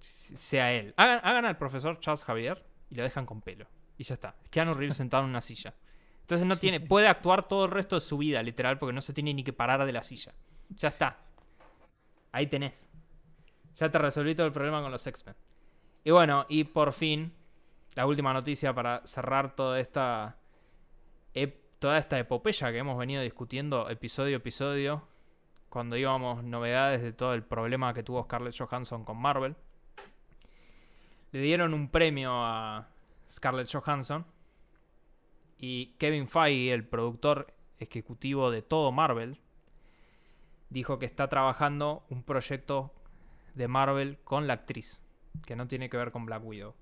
sea él. Hagan, hagan al profesor Charles Javier y lo dejan con pelo. Y ya está. Keanu Reeves sentado en una silla. Entonces no tiene, puede actuar todo el resto de su vida, literal, porque no se tiene ni que parar de la silla. Ya está. Ahí tenés. Ya te resolví todo el problema con los X-Men. Y bueno, y por fin, la última noticia para cerrar toda esta, toda esta epopeya que hemos venido discutiendo episodio a episodio, cuando íbamos novedades de todo el problema que tuvo Scarlett Johansson con Marvel. Le dieron un premio a Scarlett Johansson y Kevin Feige, el productor ejecutivo de todo Marvel, dijo que está trabajando un proyecto de Marvel con la actriz, que no tiene que ver con Black Widow.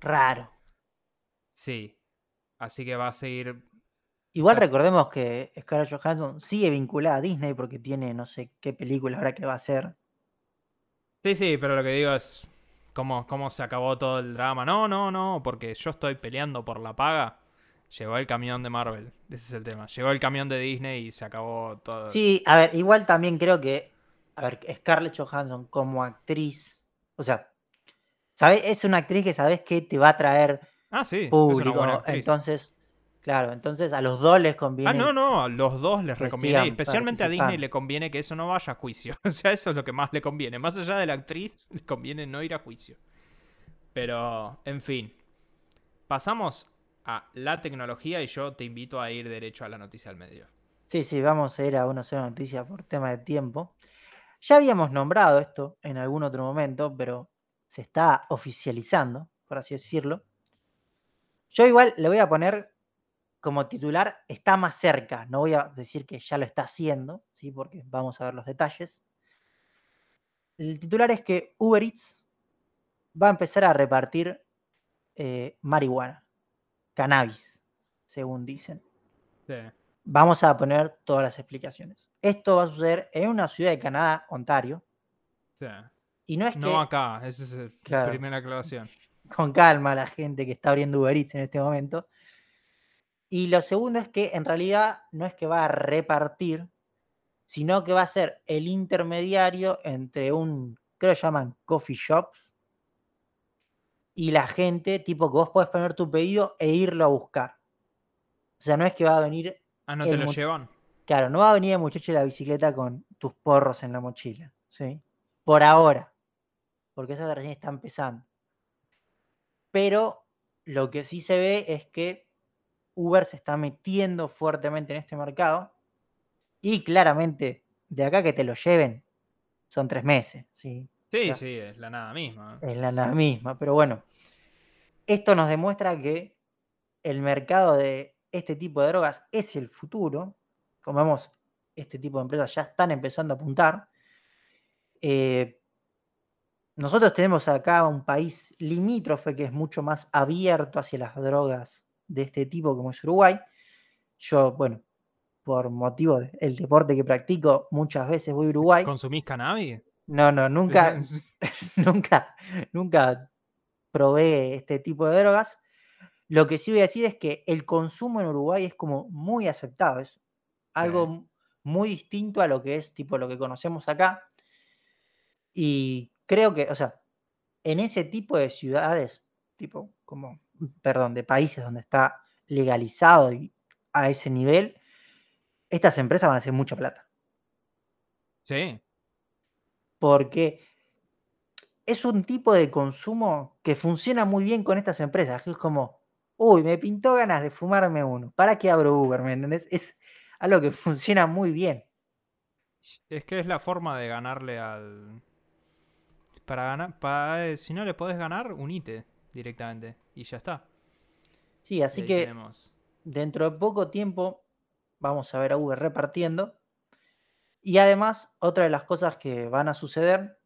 Raro. Sí. Así que va a seguir. Igual recordemos que Scarlett Johansson sigue vinculada a Disney porque tiene no sé qué película ahora que va a hacer. Sí, sí, pero lo que digo es cómo, cómo se acabó todo el drama. No, no, no, porque yo estoy peleando por la paga. Llegó el camión de Marvel. Ese es el tema. Llegó el camión de Disney y se acabó todo. Sí, a ver, igual también creo que. A ver, Scarlett Johansson como actriz. O sea, ¿sabes? Es una actriz que sabes que te va a traer ah, sí, público. entonces, claro, entonces a los dos les conviene. Ah, no, no, a los dos les recomienda. especialmente a Disney le conviene que eso no vaya a juicio. o sea, eso es lo que más le conviene. Más allá de la actriz, le conviene no ir a juicio. Pero, en fin. Pasamos a la tecnología y yo te invito a ir derecho a la noticia al medio. Sí, sí, vamos a ir a una sola noticia por tema de tiempo. Ya habíamos nombrado esto en algún otro momento, pero se está oficializando, por así decirlo. Yo igual le voy a poner como titular, está más cerca. No voy a decir que ya lo está haciendo, ¿sí? porque vamos a ver los detalles. El titular es que Uber Eats va a empezar a repartir eh, marihuana cannabis, según dicen. Vamos a poner todas las explicaciones. Esto va a suceder en una ciudad de Canadá, Ontario. Y no es que. No acá, esa es la primera aclaración. Con calma la gente que está abriendo Uber Eats en este momento. Y lo segundo es que en realidad no es que va a repartir, sino que va a ser el intermediario entre un, creo que llaman coffee shops, y la gente, tipo que vos podés poner tu pedido e irlo a buscar. O sea, no es que va a venir. Ah, no te lo llevan. Claro, no va a venir el muchacho de la bicicleta con tus porros en la mochila. ¿sí? Por ahora. Porque eso recién está empezando. Pero lo que sí se ve es que Uber se está metiendo fuertemente en este mercado. Y claramente, de acá que te lo lleven, son tres meses. ¿sí? Sí, sí, es la nada misma. Es la nada misma, pero bueno, esto nos demuestra que el mercado de este tipo de drogas es el futuro. Como vemos, este tipo de empresas ya están empezando a apuntar. Eh, nosotros tenemos acá un país limítrofe que es mucho más abierto hacia las drogas de este tipo como es Uruguay. Yo, bueno, por motivo del deporte que practico, muchas veces voy a Uruguay. ¿Consumís cannabis? No, no, nunca, nunca, nunca probé este tipo de drogas. Lo que sí voy a decir es que el consumo en Uruguay es como muy aceptado, es algo muy distinto a lo que es tipo lo que conocemos acá. Y creo que, o sea, en ese tipo de ciudades, tipo como, perdón, de países donde está legalizado y a ese nivel, estas empresas van a hacer mucha plata. Sí, porque es un tipo de consumo que funciona muy bien con estas empresas, es como, uy, me pintó ganas de fumarme uno, ¿para qué abro Uber? ¿Me entendés? Es algo que funciona muy bien. Es que es la forma de ganarle al... Para ganar, para, eh, si no le podés ganar, unite directamente y ya está. Sí, así que dentro de poco tiempo vamos a ver a Uber repartiendo y además, otra de las cosas que van a suceder,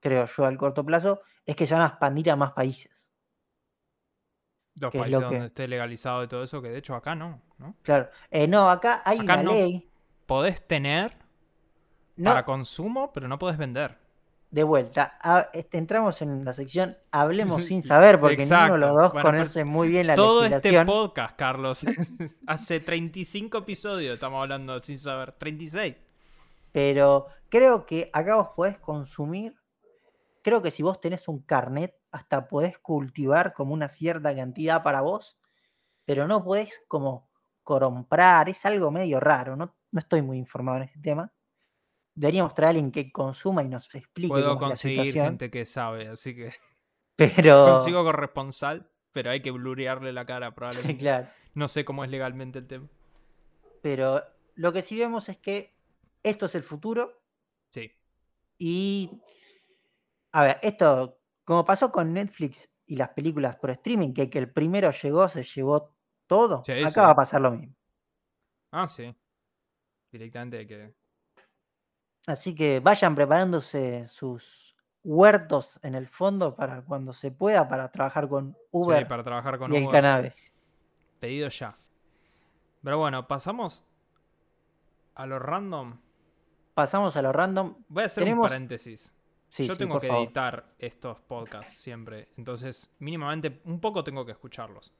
creo yo, al corto plazo, es que se van a expandir a más países. Los países donde esté legalizado y todo eso, que de hecho acá no, ¿no? Claro. Eh, no, acá hay una ley. Podés tener para consumo, pero no podés vender. De vuelta, este, entramos en la sección Hablemos sin saber, porque ninguno de los dos conoce muy bien la todo Todo este podcast, Carlos, hace 35 episodios estamos hablando sin saber, 36. Pero creo que acá vos podés consumir creo que si vos tenés un carnet, hasta podés cultivar como una cierta cantidad para vos, pero no podés como comprar, es algo medio raro, no, no estoy muy informado en este tema. Deberíamos traer a alguien que consuma y nos explique Puedo cómo es la conseguir situación, gente que sabe, así que pero consigo corresponsal, pero hay que blurearle la cara probablemente. claro, No sé cómo es legalmente el tema. pero lo que sí vemos es que esto es el futuro Sí. y a ver, esto como pasó con Netflix y las películas por streaming, que, que el primero llegó, se llevó todo, Sí, acá va a pasar lo mismo. Ah, sí. Directamente hay que. Así que vayan preparándose sus huertos en el fondo para cuando se pueda, para trabajar con Sí, Uber para trabajar con y el Uber. cannabis. Pedido ya. Pero bueno, pasamos a lo random. Pasamos a lo random. Voy a hacer un paréntesis. Sí, Yo sí, tengo que favor. editar estos podcasts siempre. Entonces, mínimamente, un poco tengo que escucharlos.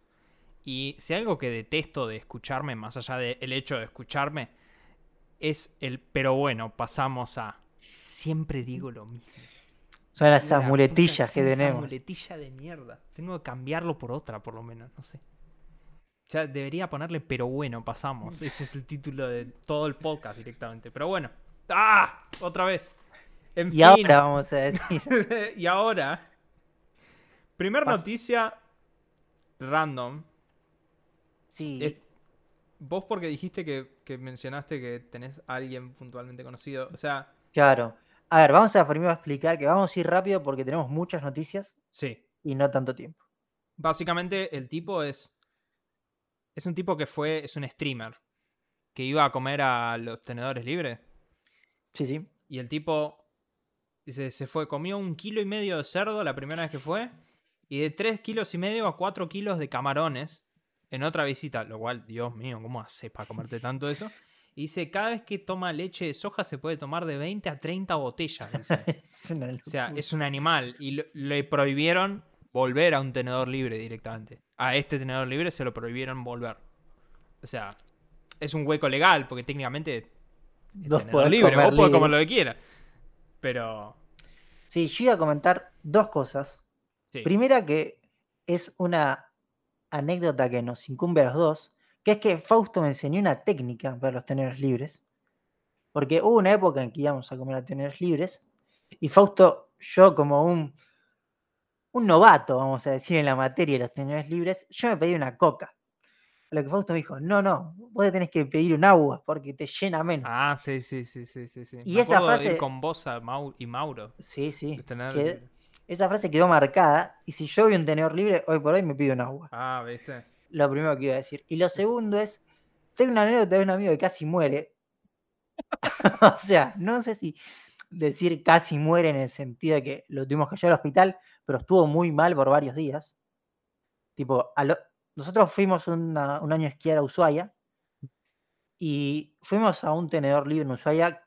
Y si algo que detesto de escucharme, más allá del hecho de escucharme, es el pero bueno, pasamos a. Siempre digo lo mismo. Son La esas puta- muletillas que esa tenemos. muletilla de mierda. Tengo que cambiarlo por otra, por lo menos, no sé. Ya debería ponerle pero bueno, pasamos. Ese es el título de todo el podcast directamente. Pero bueno. ¡Ah! Otra vez. En Y fin. ahora vamos a decir. y ahora. Primer noticia random. Sí, Es- vos porque dijiste que, que mencionaste que tenés a alguien puntualmente conocido. O sea, claro. A ver, vamos a primero explicar que vamos a ir rápido porque tenemos muchas noticias sí. y no tanto tiempo. Básicamente el tipo es. Es un tipo que fue. Es un streamer. Que iba a comer a los tenedores libres. Sí, sí. Y el tipo. Dice, se fue, comió un kilo y medio de cerdo la primera vez que fue. Y de tres kilos y medio a cuatro kilos de camarones. En otra visita. Lo cual, Dios mío, ¿cómo haces para comerte tanto eso? Y dice, cada vez que toma leche de soja se puede tomar de 20 a 30 botellas. Dice. es una O sea, es un animal y lo- le prohibieron volver a un tenedor libre directamente. A este tenedor libre se lo prohibieron volver. O sea, es un hueco legal porque técnicamente es Vos tenedor podés libre, comer vos podés comer lo que quieras. Pero, Sí, yo iba a comentar dos cosas. sí. Primera que es una anécdota que nos incumbe a los dos, que es que Fausto me enseñó una técnica para los tenedores libres. Porque hubo una época en que íbamos a comer a tenedores libres y Fausto, yo como un, un novato, vamos a decir, en la materia de los tenedores libres, yo me pedí una coca. A lo que Fausto me dijo, no, no, vos te tenés que pedir un agua porque te llena menos. Ah, sí, sí, sí, sí, sí. Y Me esa acuerdo de ir frase- con vos a Mau- y Mauro. Sí, sí. de tener- quedé- esa frase quedó marcada y si yo a un tenedor libre, hoy por hoy me pido un agua. Ah, ¿viste? Lo primero que iba a decir. Y lo segundo es, tengo una anécdota de un amigo que casi muere. o sea, no sé si decir casi muere en el sentido de que lo tuvimos que llevar al hospital, pero estuvo muy mal por varios días. Tipo, a lo- nosotros fuimos una- un año a esquiar a Ushuaia y fuimos a un tenedor libre en Ushuaia.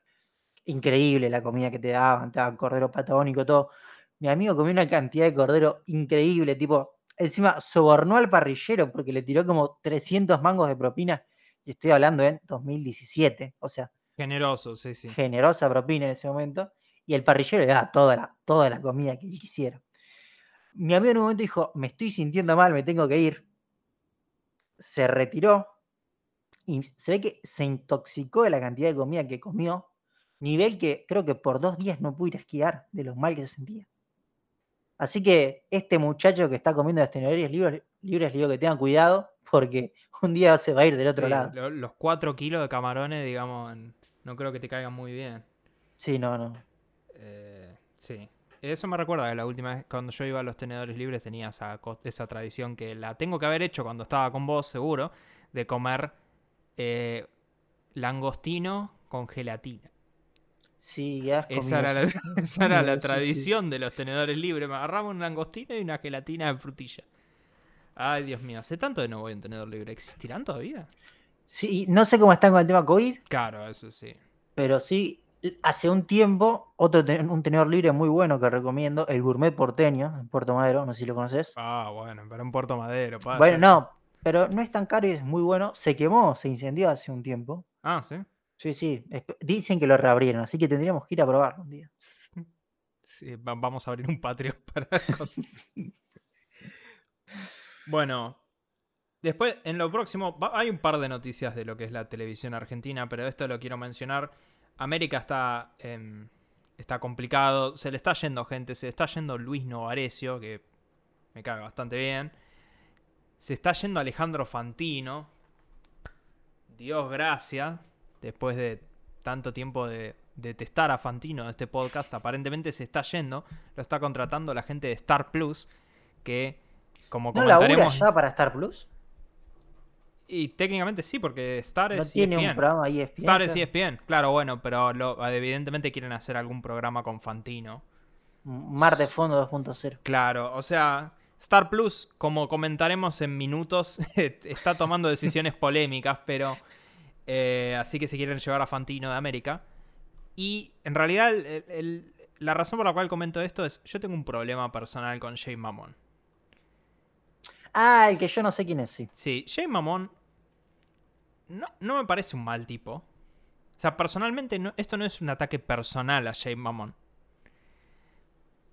Increíble la comida que te daban, te daban cordero patagónico, todo. Mi amigo comió una cantidad de cordero increíble, tipo, encima sobornó al parrillero porque le tiró como 300 mangos de propina. Y estoy hablando en 2017, o sea, Generoso, sí, sí. generosa propina en ese momento. Y el parrillero le daba toda la, toda la comida que él quisiera. Mi amigo en un momento dijo, me estoy sintiendo mal, me tengo que ir. Se retiró y se ve que se intoxicó de la cantidad de comida que comió. Nivel que creo que por dos días no pudo ir a esquiar de lo mal que se sentía. Así que este muchacho que está comiendo los tenedores libres, libres le digo que tengan cuidado porque un día se va a ir del otro Sí, lado. lo- los 4 kilos de camarones, digamos, no creo que te caigan muy bien. Sí, no, no. Eh, sí. Eso me recuerda que la última vez cuando yo iba a los tenedores libres tenía esa, esa tradición que la tengo que haber hecho cuando estaba con vos, seguro, de comer eh, langostino con gelatina. Sí, ya has Esa era la, esa era la Sí, sí, sí. tradición de los tenedores libres. Me agarraba un langostino y una gelatina de frutilla. Ay, Dios mío, hace tanto que no voy a un tenedor libre. ¿Existirán todavía? Sí, no sé cómo están con el tema COVID, Claro, eso sí. pero sí, hace un tiempo, otro ten- un tenedor libre muy bueno que recomiendo, el Gourmet Porteño, en Puerto Madero, no sé si lo conoces. Ah, bueno, pero en Puerto Madero. pa, bueno, no, pero no es tan caro y es muy bueno. Se quemó, se incendió hace un tiempo. Ah, sí. Sí, sí, dicen que lo reabrieron, así que tendríamos que ir a probarlo un día. Sí, va- vamos a abrir un Patreon para cosas. bueno, después, en lo próximo, hay un par de noticias de lo que es la televisión argentina, pero esto lo quiero mencionar. América está, em, está complicado, se le está yendo gente, se le está yendo Luis Novarecio, que me caga bastante bien. Se está yendo Alejandro Fantino. Dios gracias. Después de tanto tiempo de detestar a Fantino en este podcast, aparentemente se está yendo. Lo está contratando la gente de Star Plus. Que, como ¿No comentaremos. ya para Star Plus? Y técnicamente sí, porque Star ¿No es tiene un ESPN. programa ahí ESPN? Star es E claro? ESPN, claro, bueno, pero lo- evidentemente quieren hacer algún programa con Fantino. Mar de Fondo 2.0. Claro, o sea, Star Plus, como comentaremos en minutos, está tomando decisiones polémicas, pero eh, así que se quieren llevar a Fantino de América. Y en realidad el- el- el- la razón por la cual comento esto es, yo tengo un problema personal con Jay Mamon. Ah, el que yo no sé quién es, sí. Sí, Jay Mamon no, no me parece un mal tipo. O sea, personalmente no- esto no es un ataque personal a Jay.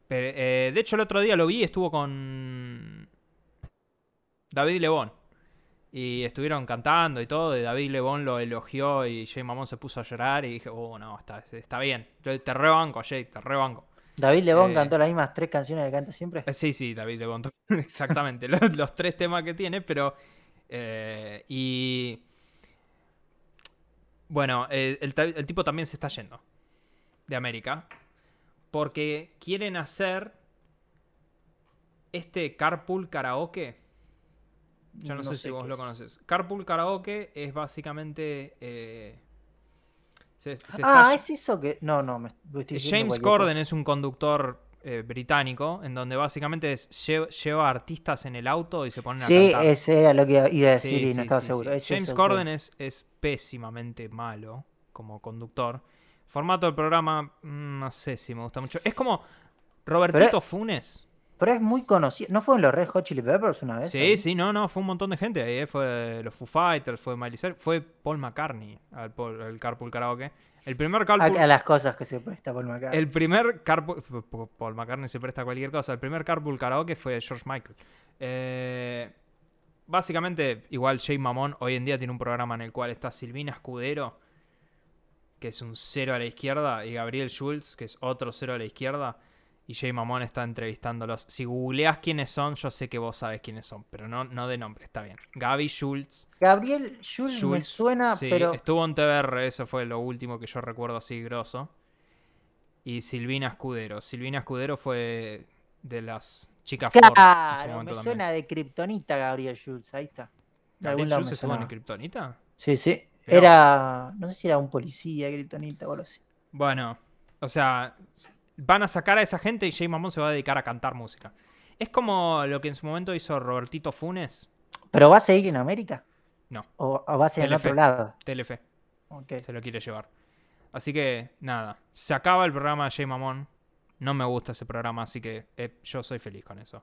Pero, eh, de hecho, el otro día lo vi, estuvo con David Lebón. Y estuvieron cantando y todo, y David Lebón lo elogió y Jay Mamon se puso a llorar y dije, oh, no, está, está bien. Yo Te rebanco, Jay, te rebanco. David Lebón Eh, cantó las mismas tres canciones que canta siempre. Eh, Sí, sí, David Lebón. Exactamente. los, los tres temas que tiene, pero. eh, y. Bueno, el tipo también se está yendo de América. Porque quieren hacer este carpool karaoke. Yo no, sé, si vos lo es. conoces. Carpool karaoke es básicamente. eh, se- se Ah, está- es eso que. No, no, me estoy James Corden cosa. es un conductor eh, británico en donde básicamente es- lleva artistas en el auto y se ponen a Sí, cantar. ese era lo que iba a Sí, decir y sí, no estaba sí, seguro. sí. Es James eso, Corden es, es pésimamente malo como conductor. Formato del programa, mm, no sé si me gusta mucho. Es como Robertito Funes. Pero es muy conocido. ¿No fueron los Red Hot Chili Peppers una vez? Sí, ahí? sí, no, no, fue un montón de gente ahí. eh. Fue los Foo Fighters, fue Miley Cyrus, fue Paul McCartney al, Paul- al Carpool Karaoke. El primer A, Carpool, a las cosas que se presta Paul McCartney. El primer carpool. Paul McCartney se presta a cualquier cosa. El primer carpool karaoke fue George Michael. Eh, básicamente, igual Jay Mamón hoy en día tiene un programa en el cual está Silvina Escudero, que es un cero a la izquierda, y Gabriel Schultz, que es otro cero a la izquierda. Y Jay Mamón está entrevistándolos. Si googleás quiénes son, yo sé que vos sabes quiénes son, pero no, no de nombre, está bien. Gaby Schultz. Gabriel Schultz, me suena, sí, pero. estuvo en TBR, eso fue lo último que yo recuerdo así grosso. Y Silvina Escudero. Silvina Escudero fue de las chicas Ford en su Claro, me momento también. suena de Kryptonita Gabriel Schultz. Ahí está. ¿Gabriel Schultz me estuvo en. Kryptonita? Sí, sí. Era. No sé si era un policía, Kryptonita o algo así. Bueno, o sea, van a sacar a esa gente y Jay Mamón se va a dedicar a cantar música. Es como lo que en su momento hizo Robertito Funes. ¿Pero va a seguir en América? No, ¿O, o va a ser en otro lado? Telefe. Ok. se lo quiere llevar. Así que, nada, se acaba el programa de Jay Mamón. No me gusta ese programa, así que eh, yo soy feliz con eso.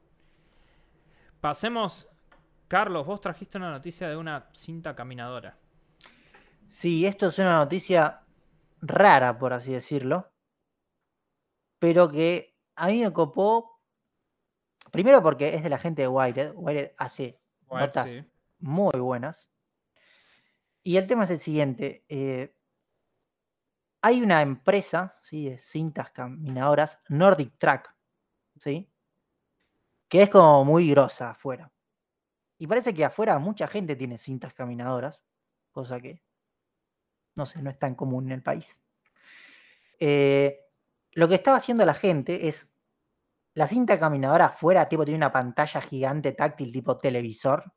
Pasemos, Carlos, vos trajiste una noticia de una cinta caminadora. Sí, esto es una noticia rara, por así decirlo. Pero que a mí me copó. Primero porque es de la gente de Wired. Wired hace notas sí. muy buenas. Y el tema es el siguiente. eh, hay una empresa ¿sí? de cintas caminadoras, Nordic Track, ¿sí? que es como muy grosa afuera. Y parece que afuera mucha gente tiene cintas caminadoras, cosa que, no sé, no es tan común en el país. Eh, lo que estaba haciendo la gente es, la cinta caminadora afuera, tipo, tiene una pantalla gigante táctil, tipo televisor,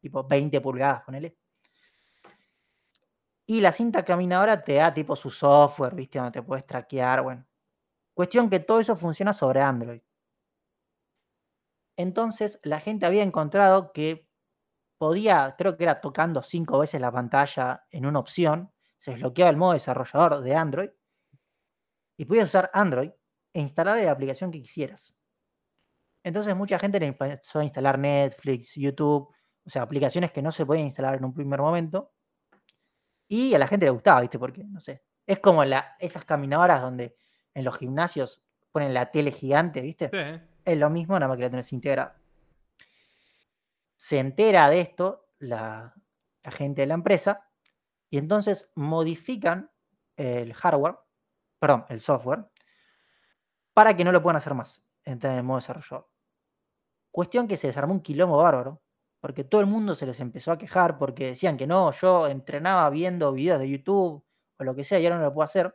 tipo 20 pulgadas, ponele. Y la cinta caminadora te da tipo su software, ¿viste? Donde te puedes traquear, bueno. Cuestión que todo eso funciona sobre Android. Entonces la gente había encontrado que podía, creo que era tocando cinco veces la pantalla en una opción, se desbloqueaba el modo desarrollador de Android y podías usar Android e instalar la aplicación que quisieras. Entonces mucha gente le empezó a instalar Netflix, YouTube, o sea, aplicaciones que no se podían instalar en un primer momento. Y a la gente le gustaba, ¿viste? Porque, no sé, es como la, esas caminadoras donde en los gimnasios ponen la tele gigante, ¿viste? Sí. Es lo mismo, nada más que la tenés integrada. Se entera de esto la, la gente de la empresa y entonces modifican el hardware, perdón, el software, para que no lo puedan hacer más en el modo desarrollador. Cuestión que se desarmó un quilombo bárbaro, porque todo el mundo se les empezó a quejar porque decían que no, yo entrenaba viendo videos de YouTube o lo que sea y ahora no lo puedo hacer.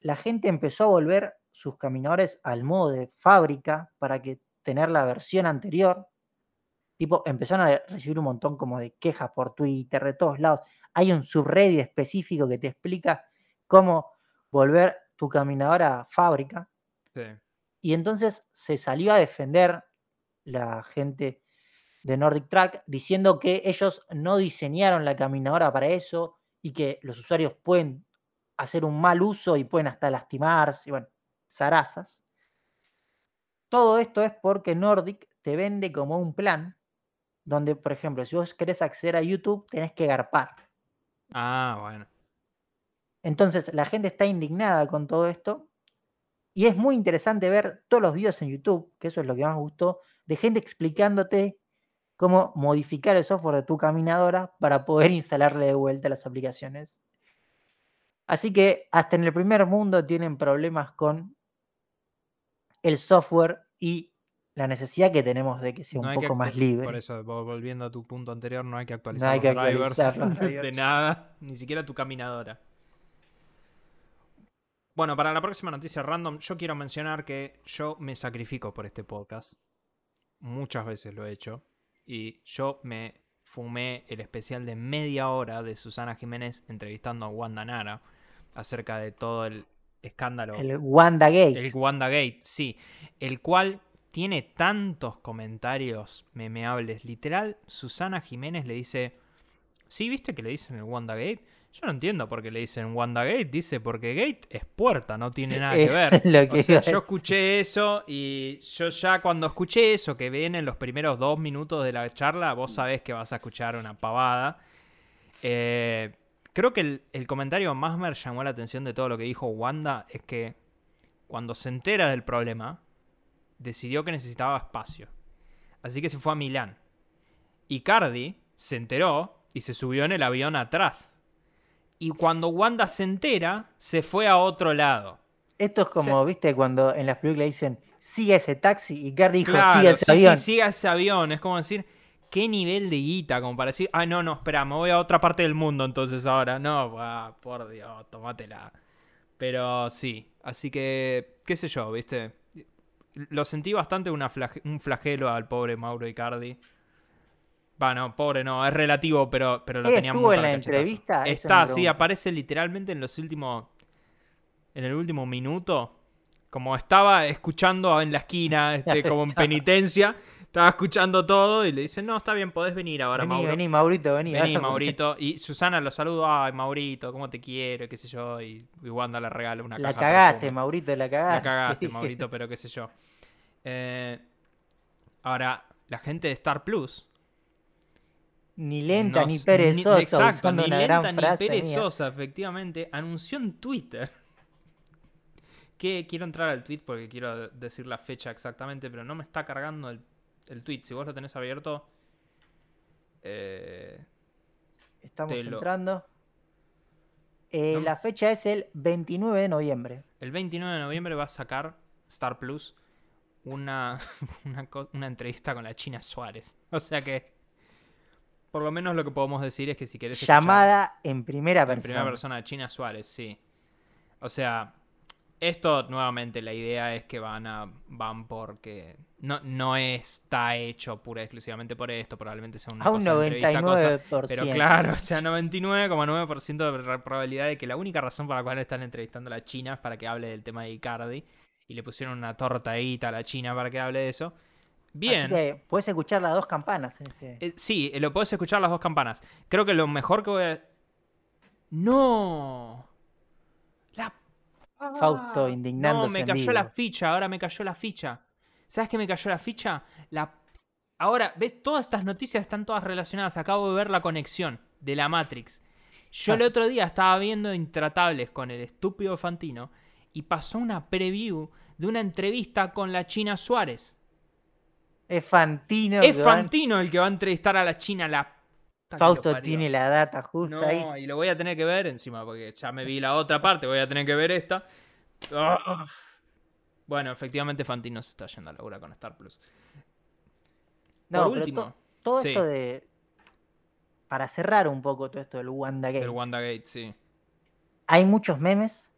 La gente empezó a volver sus caminadores al modo de fábrica para que tener la versión anterior. Tipo, empezaron a recibir un montón como de quejas por Twitter, de todos lados. Hay un subreddit específico que te explica cómo volver tu caminador a fábrica. Sí. Y entonces se salió a defender la gente de Nordic Track diciendo que ellos no diseñaron la caminadora para eso y que los usuarios pueden hacer un mal uso y pueden hasta lastimarse, y bueno, zarazas. Todo esto es porque Nordic te vende como un plan donde, por ejemplo, si vos querés acceder a YouTube, tenés que garpar. Ah, bueno. Entonces, la gente está indignada con todo esto y es muy interesante ver todos los videos en YouTube, que eso es lo que más me gustó, de gente explicándote cómo modificar el software de tu caminadora para poder instalarle de vuelta las aplicaciones. Así que hasta en el primer mundo tienen problemas con el software y la necesidad que tenemos de que sea No un poco más libre. Por eso, vol- volviendo a tu punto anterior, no hay que actualizar hay que los drivers actualizar los de drivers. nada, ni siquiera tu caminadora. Bueno, para la próxima noticia random, yo quiero mencionar que yo me sacrifico por este podcast. Muchas veces lo he hecho. Y yo me fumé el especial de media hora de Susana Jiménez entrevistando a Wanda Nara acerca de todo el escándalo. El WandaGate. El WandaGate, sí. El cual tiene tantos comentarios memeables. Literal, Susana Jiménez le dice: ¿Sí viste que le dicen el WandaGate? Yo no entiendo por qué le dicen WandaGate. Dice porque gate es puerta, no tiene nada que ver. lo que o sea, yo escuché eso y yo ya cuando escuché eso, que ven en los primeros dos minutos de la charla, vos sabés que vas a escuchar una pavada. Eh, creo que el, el comentario más me llamó la atención de todo lo que dijo Wanda es que cuando se entera del problema, decidió que necesitaba espacio. Así que se fue a Milán. Y Cardi se enteró y se subió en el avión atrás. Y cuando Wanda se entera, se fue a otro lado. Esto es como, viste, cuando en las películas dicen, sigue ese taxi y Cardi dijo, Claro, sigue ese sí, avión. sí, siga ese avión. Es como decir, ¿qué nivel de guita? Como para decir, ah, no, no, espera, me voy a otra parte del mundo entonces ahora. No, ah, por Dios, tómatela. Pero sí, así que, qué sé yo, viste. Lo sentí bastante una un flagelo al pobre Mauro Icardi. Bueno, pobre no, es relativo, pero, pero lo ¿Él teníamos estuvo en la entrevista? Está, sí, aparece literalmente en los últimos. En el último minuto. Como estaba escuchando en la esquina, este, como en penitencia. Estaba escuchando todo y le dicen, no, está bien, podés venir ahora, Vení, Mauro. vení, Maurito, vení. Vení, Maurito. Y Susana lo saluda, ay, Maurito, cómo te quiero, qué sé yo. Y, y Wanda le regala una La caja de cagaste. Maurito, la cagaste. La cagaste, Maurito, pero qué sé yo. Eh, ahora, la gente de Star Plus. Ni lenta ni perezosa, exacto, usando ni lenta ni mía. perezosa, efectivamente. Anunció en Twitter. Que quiero entrar al tweet porque quiero decir la fecha exactamente, pero no me está cargando el, el tweet. Si vos lo tenés abierto. eh, Estamos lo- entrando. Eh, No- La fecha es el 29 de noviembre. El 29 de noviembre va a sacar Star Plus una, una, una entrevista con la China Suárez. O sea que, por lo menos lo que podemos decir es que si querés escuchar Llamada en primera en persona. primera persona China Suárez, sí. O sea, esto nuevamente la idea es que van a van porque no, no está hecho pura y exclusivamente por esto, probablemente sea una A un cosa cosa, 99%. pero claro, o sea, 99,9% de probabilidad de que la única razón por la cual están entrevistando a la China es para que hable del tema de Icardi. Y le pusieron una tortadita a la China para que hable de eso. Bien. Así que puedes escuchar las dos campanas. este- Eh, sí, eh, lo puedes escuchar las dos campanas. Creo que lo mejor que voy a. ¡No! La. Fausto Ah, indignándose No, me en cayó vivo. la ficha, ahora me cayó la ficha. ¿Sabes qué me cayó la ficha? La. Ahora, ¿ves? Todas estas noticias están todas relacionadas. Acabo de ver la conexión de la Matrix. Yo el Ah. otro día estaba viendo Intratables con el estúpido Fantino y pasó una preview de una entrevista con la China Suárez. Es Fantino. Es el que va a entrevistar a la China, la... Fausto tiene la data justo ahí. No, y lo voy a tener que ver encima, porque ya me vi la otra parte, voy a tener que ver esta. Ah. Bueno, efectivamente Fantino se está yendo a laburar con Star Plus. No, Por pero último, to- todo sí. esto de. Para cerrar un poco todo esto del WandaGate. el WandaGate, sí. hay muchos memes.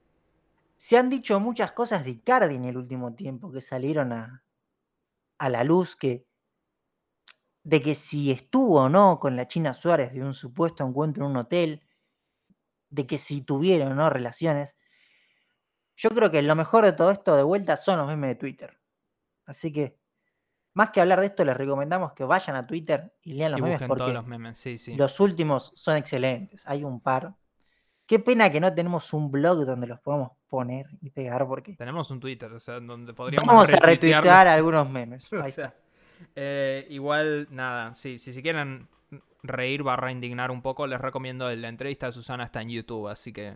Se han dicho muchas cosas de Icardi en el último tiempo que salieron a, a la luz que de que si estuvo o no con la China Suárez de un supuesto encuentro en un hotel, de que si tuvieron o no relaciones. Yo creo que lo mejor de todo esto de vuelta son los memes de Twitter. Así que, más que hablar de esto, les recomendamos que vayan a Twitter y lean los Y memes porque todos los memes, sí, sí. los últimos son excelentes. Hay un par. Qué pena que no tenemos un blog donde los podamos poner y pegar porque Tenemos un Twitter, o sea, donde podríamos vamos a retuitear algunos memes. O sea, eh, igual, nada, sí, si se quieren reír barra indignar un poco, les recomiendo la entrevista de Susana está en YouTube, así que,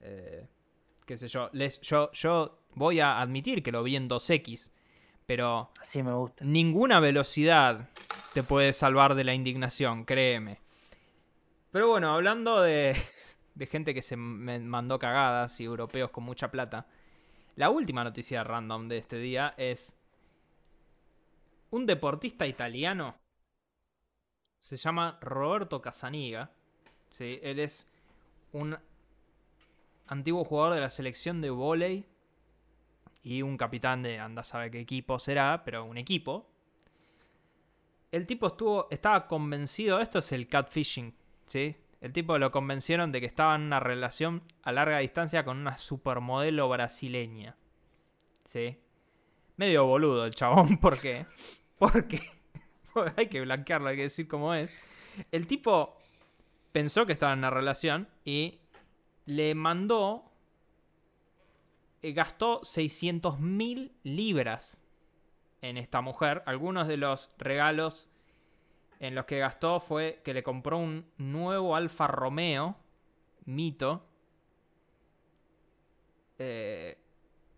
eh, qué sé yo, les, yo, yo voy a admitir que lo vi en 2X, pero Así me gusta. ninguna velocidad te puede salvar de la indignación, créeme. Pero bueno, hablando de, de gente que se mandó cagadas y europeos con mucha plata, la última noticia random de este día es un deportista italiano. Se llama Roberto Casaniga. ¿sí? Él es un antiguo jugador de la selección de vóley y un capitán de anda sabe qué equipo será, pero un equipo. El tipo estuvo, estaba convencido, esto es el catfishing, ¿sí? El tipo lo convencieron de que estaba en una relación a larga distancia con una supermodelo brasileña. ¿Sí? Medio boludo el chabón, ¿por qué? Porque hay que blanquearlo, hay que decir cómo es. El tipo pensó que estaba en una relación y le mandó eh, gastó 600 mil libras en esta mujer. Algunos de los regalos en los que gastó fue que le compró un nuevo Alfa Romeo Mito. eh,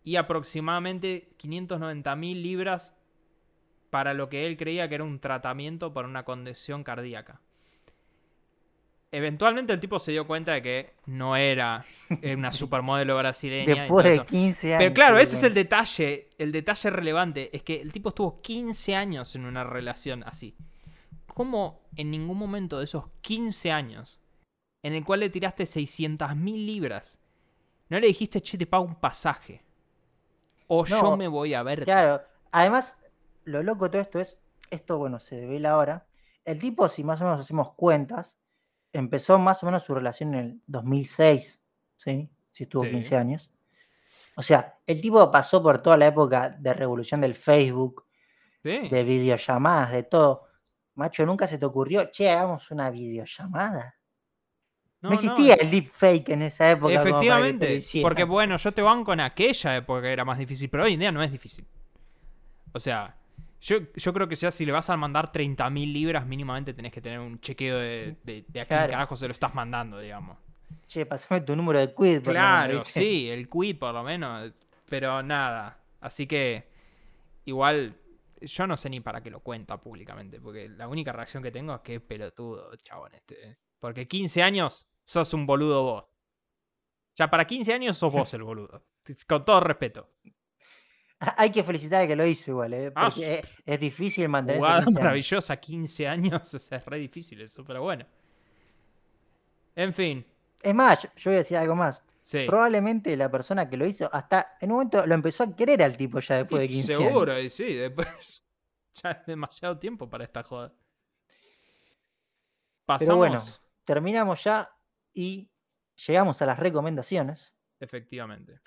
y aproximadamente 590 mil libras para lo que él creía que era un tratamiento para una condición cardíaca. Eventualmente el tipo se dio cuenta de que no era una supermodelo brasileña. Después de eso. 15 años. Pero claro, se ese es el detalle, el detalle relevante, es que el tipo estuvo 15 años en una relación así. ¿Cómo en ningún momento de esos 15 años, en el cual le tiraste 600 mil libras, no le dijiste, che, te pago un pasaje? O yo me voy a ver. Claro, además, lo loco de todo esto es, esto bueno, se devela ahora. El tipo, si más o menos hacemos cuentas, empezó más o menos su relación en el 2006, ¿sí? Si estuvo Sí. 15 años. O sea, el tipo pasó por toda la época de revolución del Facebook, Sí. de videollamadas, de todo. Macho, nunca se te ocurrió, che, hagamos una videollamada. No, No, no, existía es- el deepfake en esa época. que Efectivamente, porque bueno, yo te banco en aquella época era más difícil, pero hoy en día no es difícil. O sea, yo, yo creo que ya si le vas a mandar 30.000 libras, mínimamente tenés que tener un chequeo de, de, de a quién Claro. carajo se lo estás mandando, digamos. Che, pasame tu número de quid. por lo menos, Claro, sí, el quid por lo menos, pero nada. Así que, igual, yo no sé ni para qué lo cuenta públicamente, porque la única reacción que tengo es que pelotudo, chabón, este. Porque 15 años sos un boludo vos. Ya para 15 años sos vos el boludo. Con todo respeto. Hay que felicitar al que lo hizo igual, ¿eh? Ah, es, es difícil mantener Jugada maravillosa, 15 años, o sea, es re difícil eso, pero bueno. En fin, Es más, yo voy a decir algo más. Sí. Probablemente la persona que lo hizo, hasta en un momento lo empezó a querer al tipo ya después de 15 años. Seguro, y sí, después. Ya es demasiado tiempo para esta joda. Pasamos. Pero bueno, terminamos ya y llegamos a las recomendaciones. Efectivamente.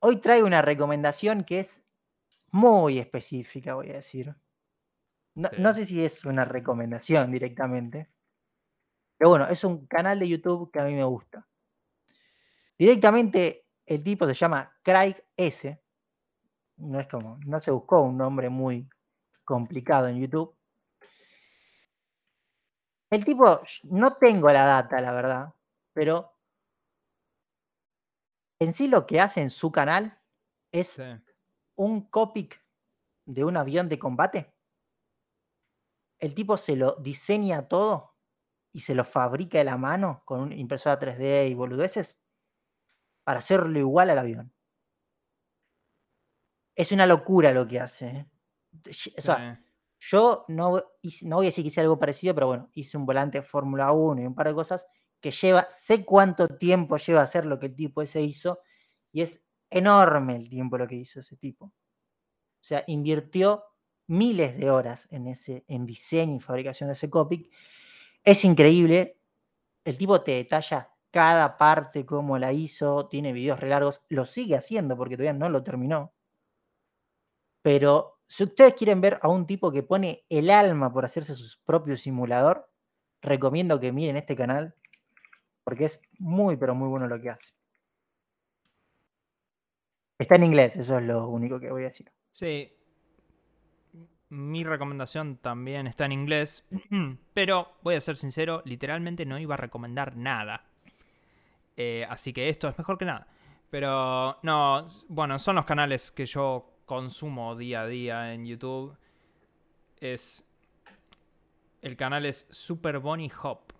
Hoy traigo una recomendación que es muy específica, voy a decir. No, sé si es una recomendación directamente. Pero bueno, es un canal de YouTube que a mí me gusta. Directamente el tipo se llama Craig S. No es como, no se buscó un nombre muy complicado en YouTube. El tipo, no tengo la data, la verdad, pero en sí lo que hace en su canal es Sí. un Copic de un avión de combate. El tipo se lo diseña todo y se lo fabrica de la mano con una impresora 3D y boludeces para hacerlo igual al avión. Es una locura lo que hace. ¿eh? O sea, Sí. yo no, no voy a decir que hice algo parecido, pero bueno, hice un volante de Fórmula 1 y un par de cosas que lleva, sé cuánto tiempo lleva hacer lo que el tipo ese hizo, y es enorme el tiempo lo que hizo ese tipo. O sea, invirtió miles de horas en, ese, en diseño y fabricación de ese Copic. Es increíble. El tipo te detalla cada parte, cómo la hizo, tiene videos re largos, lo sigue haciendo porque todavía no lo terminó. Pero si ustedes quieren ver a un tipo que pone el alma por hacerse su propio simulador, recomiendo que miren este canal porque es muy, pero muy bueno lo que hace. Está en inglés, eso es lo único que voy a decir. Sí. Mi recomendación también está en inglés, pero voy a ser sincero, literalmente no iba a recomendar nada. Eh, así que esto es mejor que nada. Pero no, bueno, son los canales que yo consumo día a día en YouTube. Es. El canal es Super Bonnie Hop.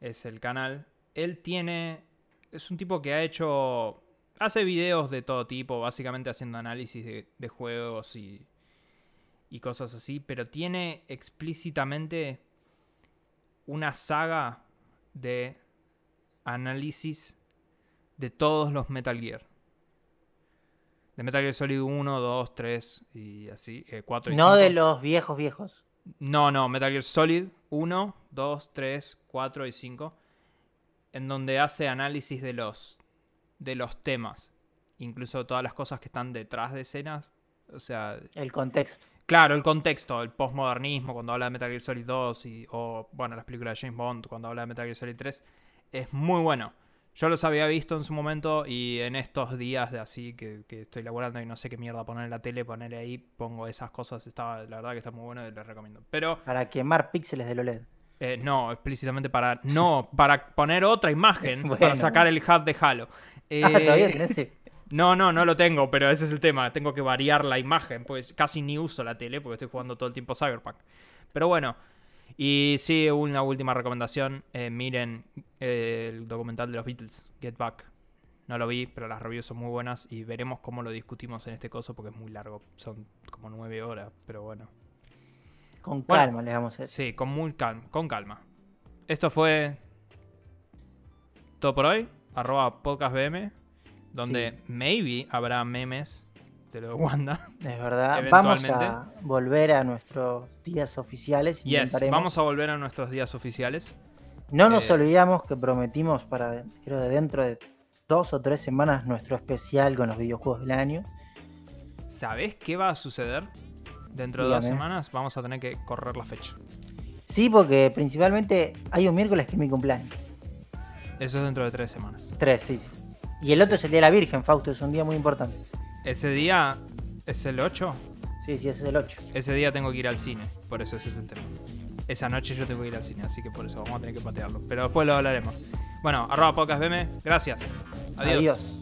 Es el canal. Él tiene. Es un tipo que ha hecho. Hace videos de todo tipo, básicamente haciendo análisis de, de juegos y. y cosas así. Pero tiene explícitamente una saga de análisis de todos los Metal Gear. De Metal Gear Solid 1, 2, 3 y así, eh, 4 y No de 5. los viejos viejos. No, no, Metal Gear Solid 1, 2, 3, 4 y 5. En donde hace análisis de los, de los temas. Incluso todas las cosas que están detrás de escenas. O sea, El contexto. Claro, el contexto, el postmodernismo, cuando habla de Metal Gear Solid 2 y, o, bueno, las películas de James Bond, cuando habla de Metal Gear Solid 3, es muy bueno. Yo los había visto en su momento y en estos días de así que, que estoy laburando y no sé qué mierda poner en la tele, ponerle ahí, pongo esas cosas, estaba, la verdad que está muy bueno y les recomiendo. Pero Para quemar píxeles del OLED. eh, no, explícitamente para, no, para poner otra imagen, para sacar el HUD de Halo. Ah, todavía Eh, tenés no, no, no lo tengo, pero ese es el tema. Tengo que variar la imagen, pues casi ni uso la tele porque estoy jugando todo el tiempo Cyberpunk. Pero bueno, y sí, una última recomendación. eh, miren eh, el documental de los Beatles, Get Back. No lo vi, pero las reviews son muy buenas y veremos cómo lo discutimos en este coso porque es muy largo. Son como nueve horas, pero bueno. Con Bueno. calma les vamos a decir. Sí, con, muy calma, con calma. Esto fue todo por hoy. Arroba podcastbm. Donde maybe habrá memes de lo de Wanda. Es verdad. Vamos a volver a nuestros días oficiales. Yes, vamos a volver a nuestros días oficiales. No nos eh, olvidamos que prometimos para, creo, de dentro de dos o tres semanas nuestro especial con los videojuegos del año. ¿Sabés qué va a suceder? Dentro de dos semanas vamos a tener que correr la fecha. Sí, porque principalmente hay un miércoles que es mi cumpleaños. Eso es dentro de tres semanas. Tres, sí, sí. Y el otro Sí. es el Día de la Virgen, Fausto, es un día muy importante. Ese día es el 8. Sí, sí, ese es el 8. Ese día tengo que ir al cine. Por eso ese es el tema. Esa noche yo tengo que ir al cine, así que por eso vamos a tener que patearlo. Pero después lo hablaremos. Bueno, arroba podcastbm. Gracias. Adiós. Adiós.